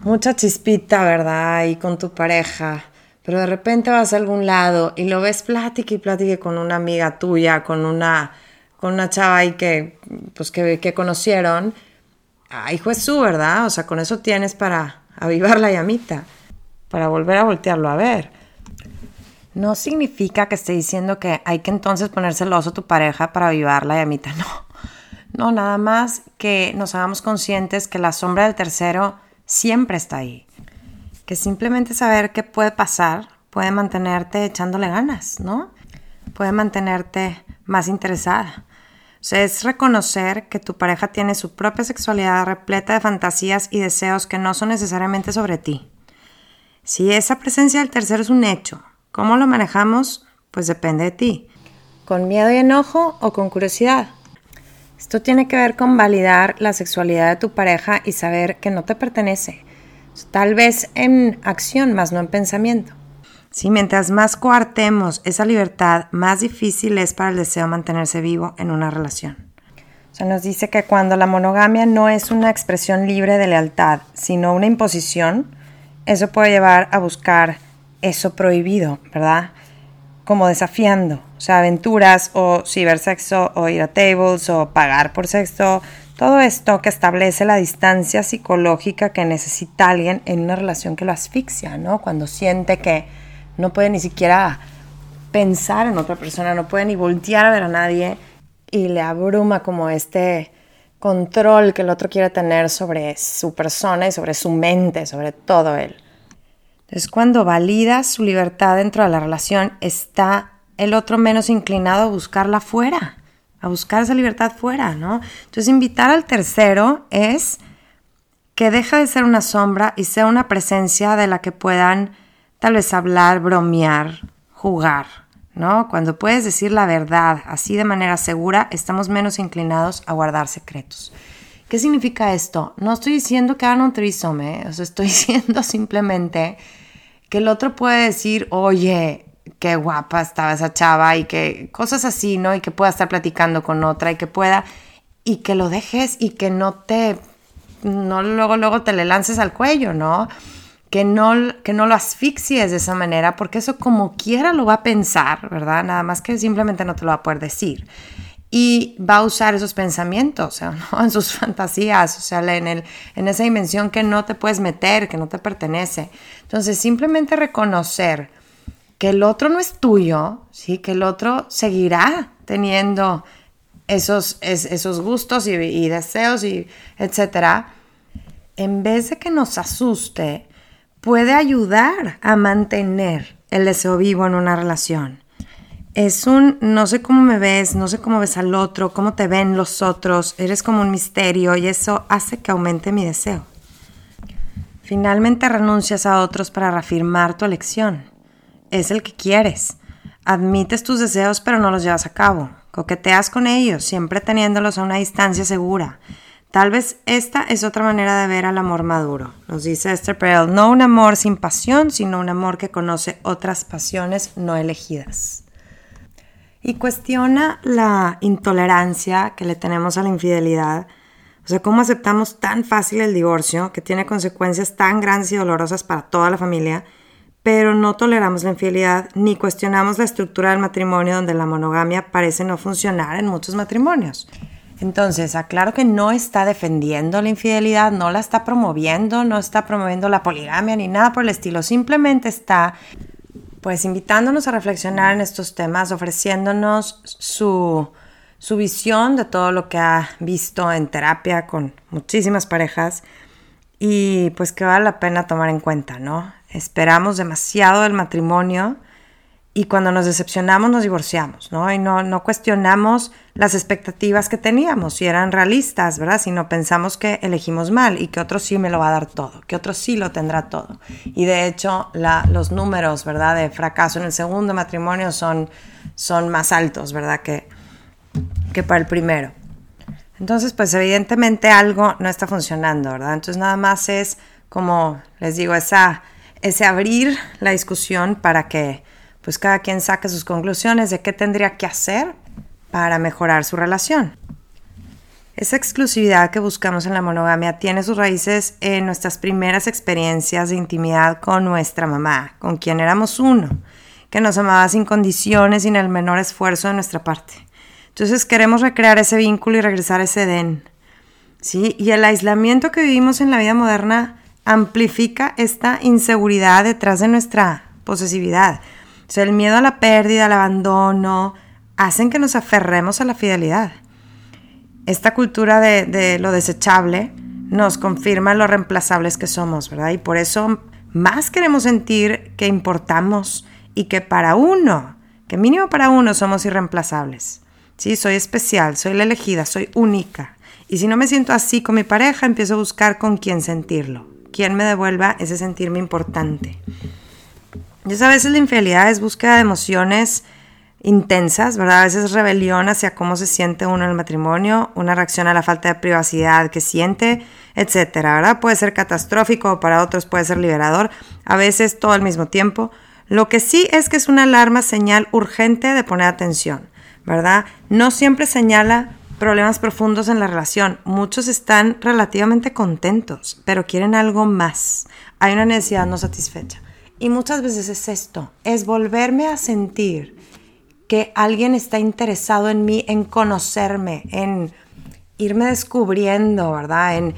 mucha chispita, ¿verdad? Y con tu pareja, pero de repente vas a algún lado y lo ves plática y plática con una amiga tuya, con una, con una chava ahí que, pues que, que conocieron, ¿verdad? O sea, con eso tienes para avivar la llamita, para volver a voltearlo a ver. No significa que esté diciendo que hay que entonces poner celoso a tu pareja para avivar la llamita, no. No, nada más que nos hagamos conscientes que la sombra del tercero siempre está ahí. Que simplemente saber qué puede pasar puede mantenerte echándole ganas, ¿no? Puede mantenerte más interesada. O sea, es reconocer que tu pareja tiene su propia sexualidad repleta de fantasías y deseos que no son necesariamente sobre ti. Si esa presencia del tercero es un hecho, ¿cómo lo manejamos? Pues depende de ti. ¿Con miedo y enojo o con curiosidad? Esto tiene que ver con validar la sexualidad de tu pareja y saber que no te pertenece. Tal vez en acción, más no en pensamiento. Si mientras más coartemos esa libertad, más difícil es para el deseo mantenerse vivo en una relación. O sea, nos dice que cuando la monogamia no es una expresión libre de lealtad, sino una imposición, eso puede llevar a buscar eso prohibido, ¿verdad? Como desafiando, o sea, aventuras o cibersexo o ir a tables o pagar por sexo, todo esto que establece la distancia psicológica que necesita alguien en una relación que lo asfixia, ¿no? Cuando siente que no puede ni siquiera pensar en otra persona, no puede ni voltear a ver a nadie y le abruma como este control que el otro quiere tener sobre su persona y sobre su mente, sobre todo él. Entonces, cuando validas su libertad dentro de la relación, está el otro menos inclinado a buscarla fuera, a buscar esa libertad fuera, ¿no? Entonces, invitar al tercero es que deja de ser una sombra y sea una presencia de la que puedan tal vez hablar, bromear, jugar, ¿no? Cuando puedes decir la verdad así de manera segura, estamos menos inclinados a guardar secretos. ¿Qué significa esto? No estoy diciendo que hagan un trisome, ¿eh? o sea, estoy diciendo simplemente que el otro puede decir, oye, qué guapa estaba esa chava y que cosas así, ¿no? Y que pueda estar platicando con otra y que pueda y que lo dejes y que no te, no luego, luego te le lances al cuello, ¿no? Que no, que no lo asfixies de esa manera, porque eso como quiera lo va a pensar, ¿verdad? Nada más que simplemente no te lo va a poder decir. Y va a usar esos pensamientos, ¿no? en sus fantasías, o sea, en, el, en esa dimensión que no te puedes meter, que no te pertenece. Entonces, simplemente reconocer que el otro no es tuyo, ¿sí? que el otro seguirá teniendo esos, esos gustos y, deseos, y etcétera, en vez de que nos asuste, puede ayudar a mantener el deseo vivo en una relación. Es un no sé cómo me ves, no sé cómo ves al otro, cómo te ven los otros, eres como un misterio y eso hace que aumente mi deseo. Finalmente renuncias a otros para reafirmar tu elección. Es el que quieres. Admites tus deseos pero no los llevas a cabo. Coqueteas con ellos, siempre teniéndolos a una distancia segura. Tal vez esta es otra manera de ver al amor maduro. Nos dice Esther Perel, no un amor sin pasión, sino un amor que conoce otras pasiones no elegidas. Y cuestiona la intolerancia que le tenemos a la infidelidad. O sea, cómo aceptamos tan fácil el divorcio, que tiene consecuencias tan grandes y dolorosas para toda la familia, pero no toleramos la infidelidad ni cuestionamos la estructura del matrimonio donde la monogamia parece no funcionar en muchos matrimonios. Entonces, aclaro que no está defendiendo la infidelidad, no la está promoviendo, no está promoviendo la poligamia ni nada por el estilo, simplemente está pues invitándonos a reflexionar en estos temas, ofreciéndonos su, su visión de todo lo que ha visto en terapia con muchísimas parejas y pues que vale la pena tomar en cuenta, ¿no? esperamos demasiado del matrimonio y cuando nos decepcionamos nos divorciamos, ¿no? Y no, no cuestionamos las expectativas que teníamos, si eran realistas, ¿verdad? Sino pensamos que elegimos mal y que otro sí me lo va a dar todo, que otro sí lo tendrá todo. Y de hecho los números, ¿verdad? De fracaso en el segundo matrimonio son, son más altos, ¿verdad? Que, que para el primero. Entonces, pues evidentemente algo no está funcionando, ¿verdad? Entonces nada más es como, les digo, esa ese abrir la discusión para que pues cada quien saque sus conclusiones de qué tendría que hacer para mejorar su relación. Esa exclusividad que buscamos en la monogamia tiene sus raíces en nuestras primeras experiencias de intimidad con nuestra mamá, con quien éramos uno, que nos amaba sin condiciones, sin el menor esfuerzo de nuestra parte. Entonces queremos recrear ese vínculo y regresar a ese Edén. ¿Sí? Y el aislamiento que vivimos en la vida moderna amplifica esta inseguridad detrás de nuestra posesividad. O el miedo a la pérdida, al abandono, hacen que nos aferremos a la fidelidad. Esta cultura de, lo desechable nos confirma lo reemplazables que somos, ¿verdad? Y por eso más queremos sentir que importamos y que para uno, que mínimo para uno somos irreemplazables. Sí, soy especial, soy la elegida, soy única. Y si no me siento así con mi pareja, empiezo a buscar con quién sentirlo quien me devuelva ese sentirme importante. Y a veces la infidelidad es búsqueda de emociones intensas, ¿verdad? A veces rebelión hacia cómo se siente uno en el matrimonio, una reacción a la falta de privacidad que siente, etcétera, ¿verdad? Puede ser catastrófico, para otros puede ser liberador, a veces todo al mismo tiempo. Lo que sí es que es una alarma señal urgente de poner atención, ¿verdad? No siempre señala problemas profundos en la relación. Muchos están relativamente contentos, pero quieren algo más. Hay una necesidad no satisfecha. Y muchas veces es esto, es volverme a sentir que alguien está interesado en mí, en conocerme, en irme descubriendo, ¿verdad? En,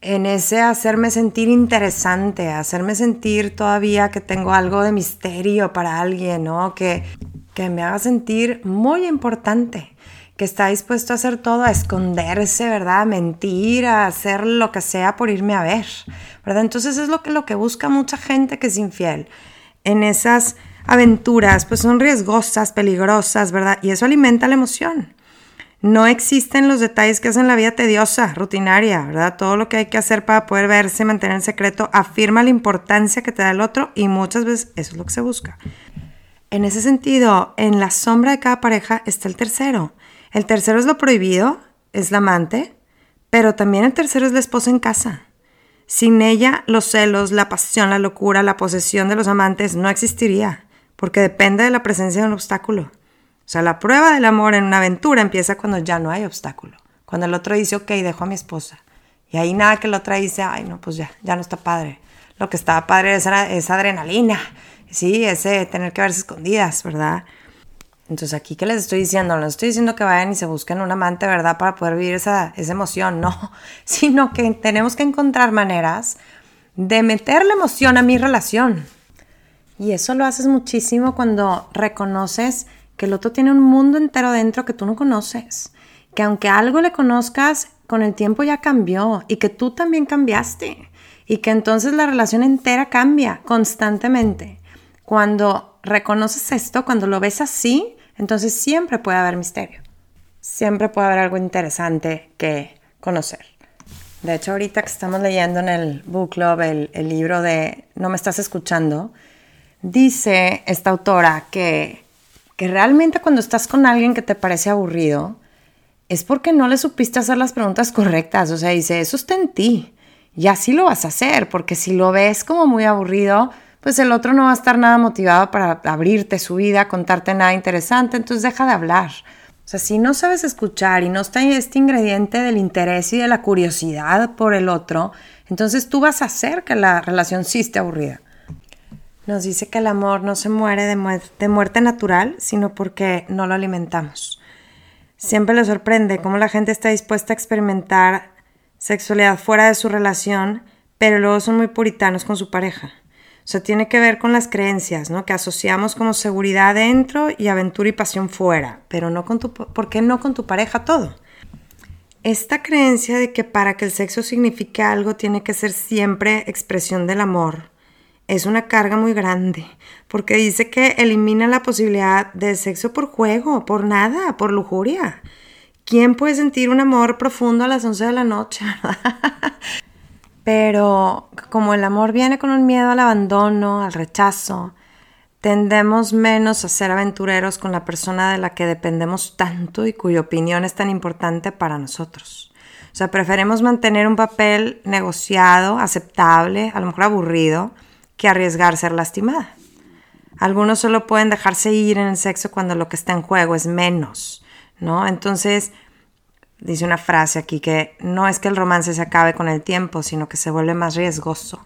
en ese hacerme sentir interesante, hacerme sentir todavía que tengo algo de misterio para alguien, ¿no? Que, que me haga sentir muy importante que está dispuesto a hacer todo, a esconderse, ¿verdad? A mentir, a hacer lo que sea por irme a ver, ¿verdad? Entonces es lo que, lo que busca mucha gente que es infiel. En esas aventuras, pues son riesgosas, peligrosas, ¿verdad? Y eso alimenta la emoción. No existen los detalles que hacen la vida tediosa, rutinaria, ¿verdad? Todo lo que hay que hacer para poder verse, mantener en secreto, afirma la importancia que te da el otro y muchas veces eso es lo que se busca. En ese sentido, en la sombra de cada pareja está el tercero, el tercero es lo prohibido, es la amante, pero también el tercero es la esposa en casa. Sin ella, los celos, la pasión, la locura, la posesión de los amantes no existiría, porque depende de la presencia de un obstáculo. O sea, la prueba del amor en una aventura empieza cuando ya no hay obstáculo, Cuando el otro dice, ok, dejo a mi esposa. Y ahí nada que el otro dice, ay, no, pues ya, ya no está padre. Lo que estaba padre es esa adrenalina, sí, ese tener que verse escondidas, ¿verdad? Entonces aquí que les estoy diciendo, no les estoy diciendo que vayan y se busquen un amante, ¿verdad? Para poder vivir esa, esa emoción, no, sino que tenemos que encontrar maneras de meter la emoción a mi relación. Y eso lo haces muchísimo cuando reconoces que el otro tiene un mundo entero dentro que tú no conoces, que aunque algo le conozcas, con el tiempo ya cambió y que tú también cambiaste y que entonces la relación entera cambia constantemente. Cuando reconoces esto, cuando lo ves así, entonces siempre puede haber misterio. Siempre puede haber algo interesante que conocer. De hecho, ahorita que estamos leyendo en el book club el, libro de No me estás escuchando, dice esta autora que, que realmente cuando estás con alguien que te parece aburrido, es porque no le supiste hacer las preguntas correctas. O sea, dice, eso está en ti. Y así lo vas a hacer, porque si lo ves como muy aburrido, pues el otro no va a estar nada motivado para abrirte su vida, contarte nada interesante, entonces deja de hablar. O sea, si no sabes escuchar y no está este ingrediente del interés y de la curiosidad por el otro, entonces tú vas a hacer que la relación sí esté aburrida. Nos dice que el amor no se muere de, de muerte natural, sino porque no lo alimentamos. Siempre le sorprende cómo la gente está dispuesta a experimentar sexualidad fuera de su relación, pero luego son muy puritanos con su pareja. Sea, tiene que ver con las creencias, ¿no? Que asociamos como seguridad dentro y aventura y pasión fuera, pero no con tu, ¿por qué no con tu pareja todo? Esta creencia de que para que el sexo signifique algo tiene que ser siempre expresión del amor es una carga muy grande, porque dice que elimina la posibilidad de sexo por juego, por nada, por lujuria. ¿Quién puede sentir un amor profundo a las 11 de la noche? Pero como el amor viene con un miedo al abandono, al rechazo, tendemos menos a ser aventureros con la persona de la que dependemos tanto y cuya opinión es tan importante para nosotros. O sea, preferimos mantener un papel negociado, aceptable, a lo mejor aburrido, que arriesgar ser lastimada. Algunos solo pueden dejarse ir en el sexo cuando lo que está en juego es menos, ¿no? Entonces, dice una frase aquí que no es que el romance se acabe con el tiempo, sino que se vuelve más riesgoso.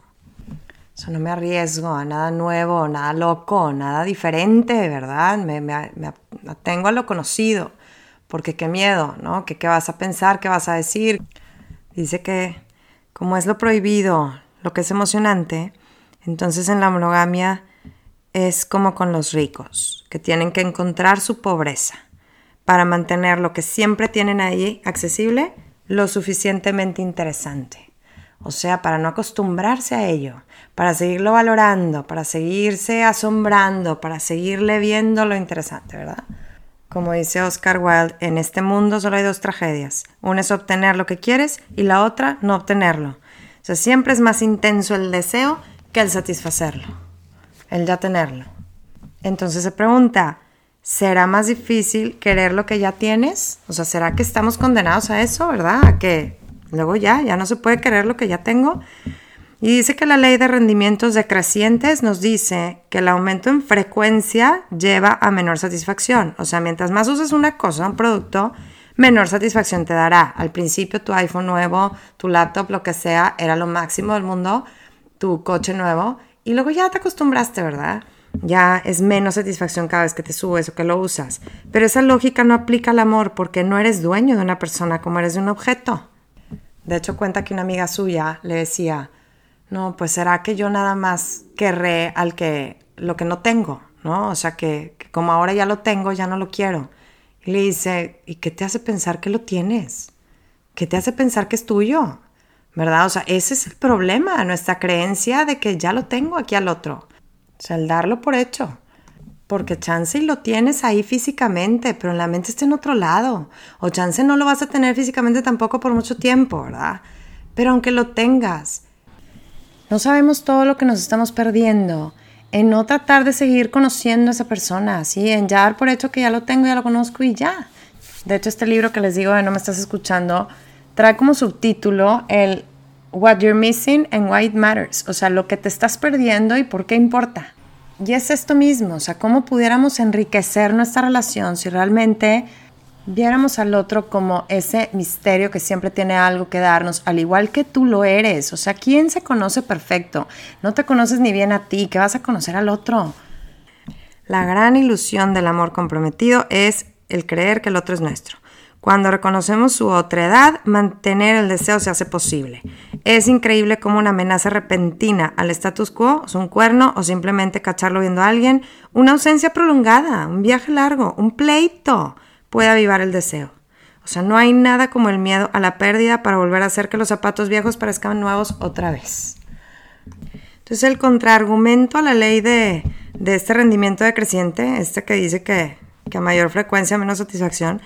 O no me arriesgo a nada nuevo, nada loco, nada diferente, ¿verdad? Me, me, atengo a lo conocido, porque qué miedo, ¿no? ¿Qué, ¿Qué vas a pensar? ¿Qué vas a decir? Dice que como es lo prohibido, lo que es emocionante, entonces en la monogamia es como con los ricos, que tienen que encontrar su pobreza para mantener lo que siempre tienen ahí accesible lo suficientemente interesante. O sea, para no acostumbrarse a ello, para seguirlo valorando, para seguirse asombrando, para seguirle viendo lo interesante, ¿verdad? Como dice Oscar Wilde, en este mundo solo hay dos tragedias. Una es obtener lo que quieres y la otra no obtenerlo. O sea, siempre es más intenso el deseo que el satisfacerlo, el ya tenerlo. Entonces se pregunta, será más difícil querer lo que ya tienes. O sea, ¿será que estamos condenados a eso, verdad? A que luego ya, ya no se puede querer lo que ya tengo. Y dice que la ley de rendimientos decrecientes nos dice que el aumento en frecuencia lleva a menor satisfacción. O sea, mientras más uses una cosa, un producto, menor satisfacción te dará. Al principio tu iPhone nuevo, tu laptop, lo que sea, era lo máximo del mundo, tu coche nuevo, y luego ya te acostumbraste, ¿verdad? Ya es menos satisfacción cada vez que te subes o que lo usas. Pero esa lógica no aplica al amor porque no eres dueño de una persona como eres de un objeto. De hecho, cuenta que una amiga suya le decía, no, pues será que yo nada más querré al que lo que no tengo, ¿no? O sea, que, que como ahora ya lo tengo, ya no lo quiero. Y le dice, ¿y qué te hace pensar que lo tienes? ¿Qué te hace pensar que es tuyo? ¿Verdad? O sea, ese es el problema, nuestra creencia de que ya lo tengo aquí al otro. O sea, el darlo por hecho. Porque chance lo tienes ahí físicamente, pero en la mente está en otro lado. O chance no lo vas a tener físicamente tampoco por mucho tiempo, ¿verdad? Pero aunque lo tengas, no sabemos todo lo que nos estamos perdiendo en no tratar de seguir conociendo a esa persona, ¿sí? En ya dar por hecho que ya lo tengo, ya lo conozco y ya. De hecho, este libro que les digo de No me estás escuchando trae como subtítulo el what you're missing and why it matters, o sea, lo que te estás perdiendo y por qué importa. Y es esto mismo, o sea, cómo pudiéramos enriquecer nuestra relación si realmente viéramos al otro como ese misterio que siempre tiene algo que darnos, al igual que tú lo eres. O sea, ¿quién se conoce perfecto? No te conoces ni bien a ti, ¿qué vas a conocer al otro? La gran ilusión del amor comprometido es el creer que el otro es nuestro. Cuando reconocemos su otredad, mantener el deseo se hace posible. Es increíble cómo una amenaza repentina al status quo, un cuerno o simplemente cacharlo viendo a alguien, una ausencia prolongada, un viaje largo, un pleito, puede avivar el deseo. O sea, no hay nada como el miedo a la pérdida para volver a hacer que los zapatos viejos parezcan nuevos otra vez. Entonces el contraargumento a la ley de, este rendimiento decreciente, este que dice que, que a mayor frecuencia menos satisfacción,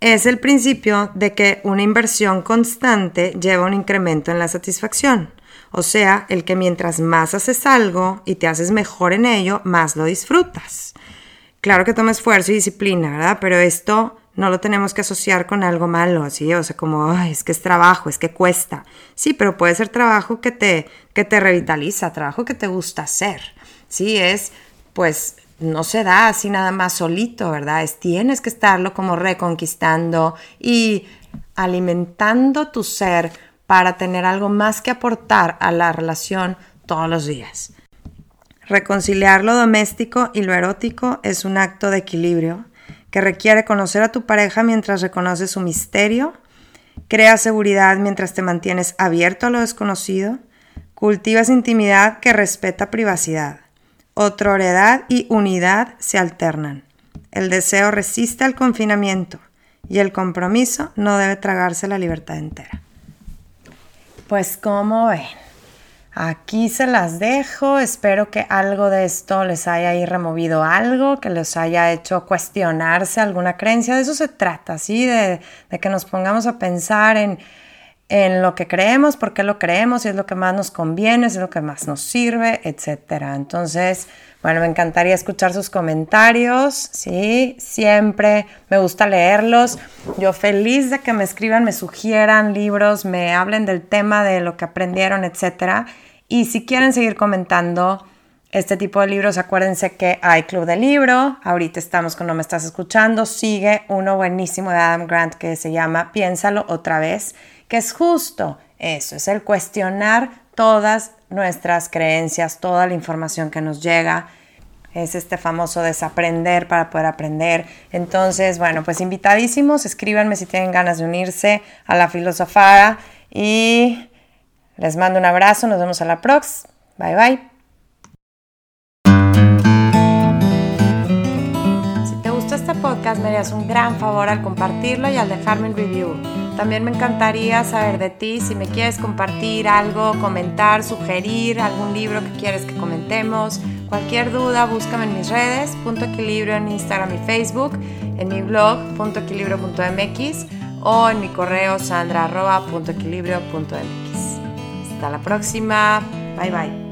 es el principio de que una inversión constante lleva un incremento en la satisfacción. O sea, el que mientras más haces algo y te haces mejor en ello, más lo disfrutas. Claro que toma esfuerzo y disciplina, ¿verdad? Pero esto no lo tenemos que asociar con algo malo, así, o sea, como, es que es trabajo, es que cuesta. Sí, pero puede ser trabajo que te, que te revitaliza, trabajo que te gusta hacer. Sí, es, pues, no se da así nada más solito, ¿verdad? Es tienes que estarlo como reconquistando y alimentando tu ser para tener algo más que aportar a la relación todos los días. Reconciliar lo doméstico y lo erótico es un acto de equilibrio que requiere conocer a tu pareja mientras reconoces su misterio, crea seguridad mientras te mantienes abierto a lo desconocido, cultivas intimidad que respeta privacidad. Otroriedad y unidad se alternan. El deseo resiste al confinamiento y el compromiso no debe tragarse la libertad entera. Pues como ven, aquí se las dejo. Espero que algo de esto les haya ahí removido algo, que les haya hecho cuestionarse alguna creencia. De eso se trata, ¿sí? De que nos pongamos a pensar en en lo que creemos, por qué lo creemos, si es lo que más nos conviene, si es lo que más nos sirve, etcétera. Entonces, bueno, me encantaría escuchar sus comentarios, ¿sí? Siempre me gusta leerlos. Yo feliz de que me escriban, me sugieran libros, me hablen del tema, de lo que aprendieron, etcétera. Y si quieren seguir comentando este tipo de libros, acuérdense que hay Club de Libro. Ahorita estamos con No Me Estás Escuchando. Sigue uno buenísimo de Adam Grant que se llama Piénsalo otra vez que es justo eso, es el cuestionar todas nuestras creencias, toda la información que nos llega. Es este famoso desaprender para poder aprender. Entonces, bueno, pues invitadísimos, escríbanme si tienen ganas de unirse a la filosofara y les mando un abrazo, nos vemos a la próxima. Bye bye. Si te gustó este podcast, me harías un gran favor al compartirlo y al dejarme un review. También me encantaría saber de ti si me quieres compartir algo, comentar, sugerir algún libro que quieres que comentemos. Cualquier duda, búscame en mis redes, punto equilibrio en Instagram y Facebook, en mi blog, punto equilibrio.mx o en mi correo sandra.equilibrio.mx. Hasta la próxima. Bye bye.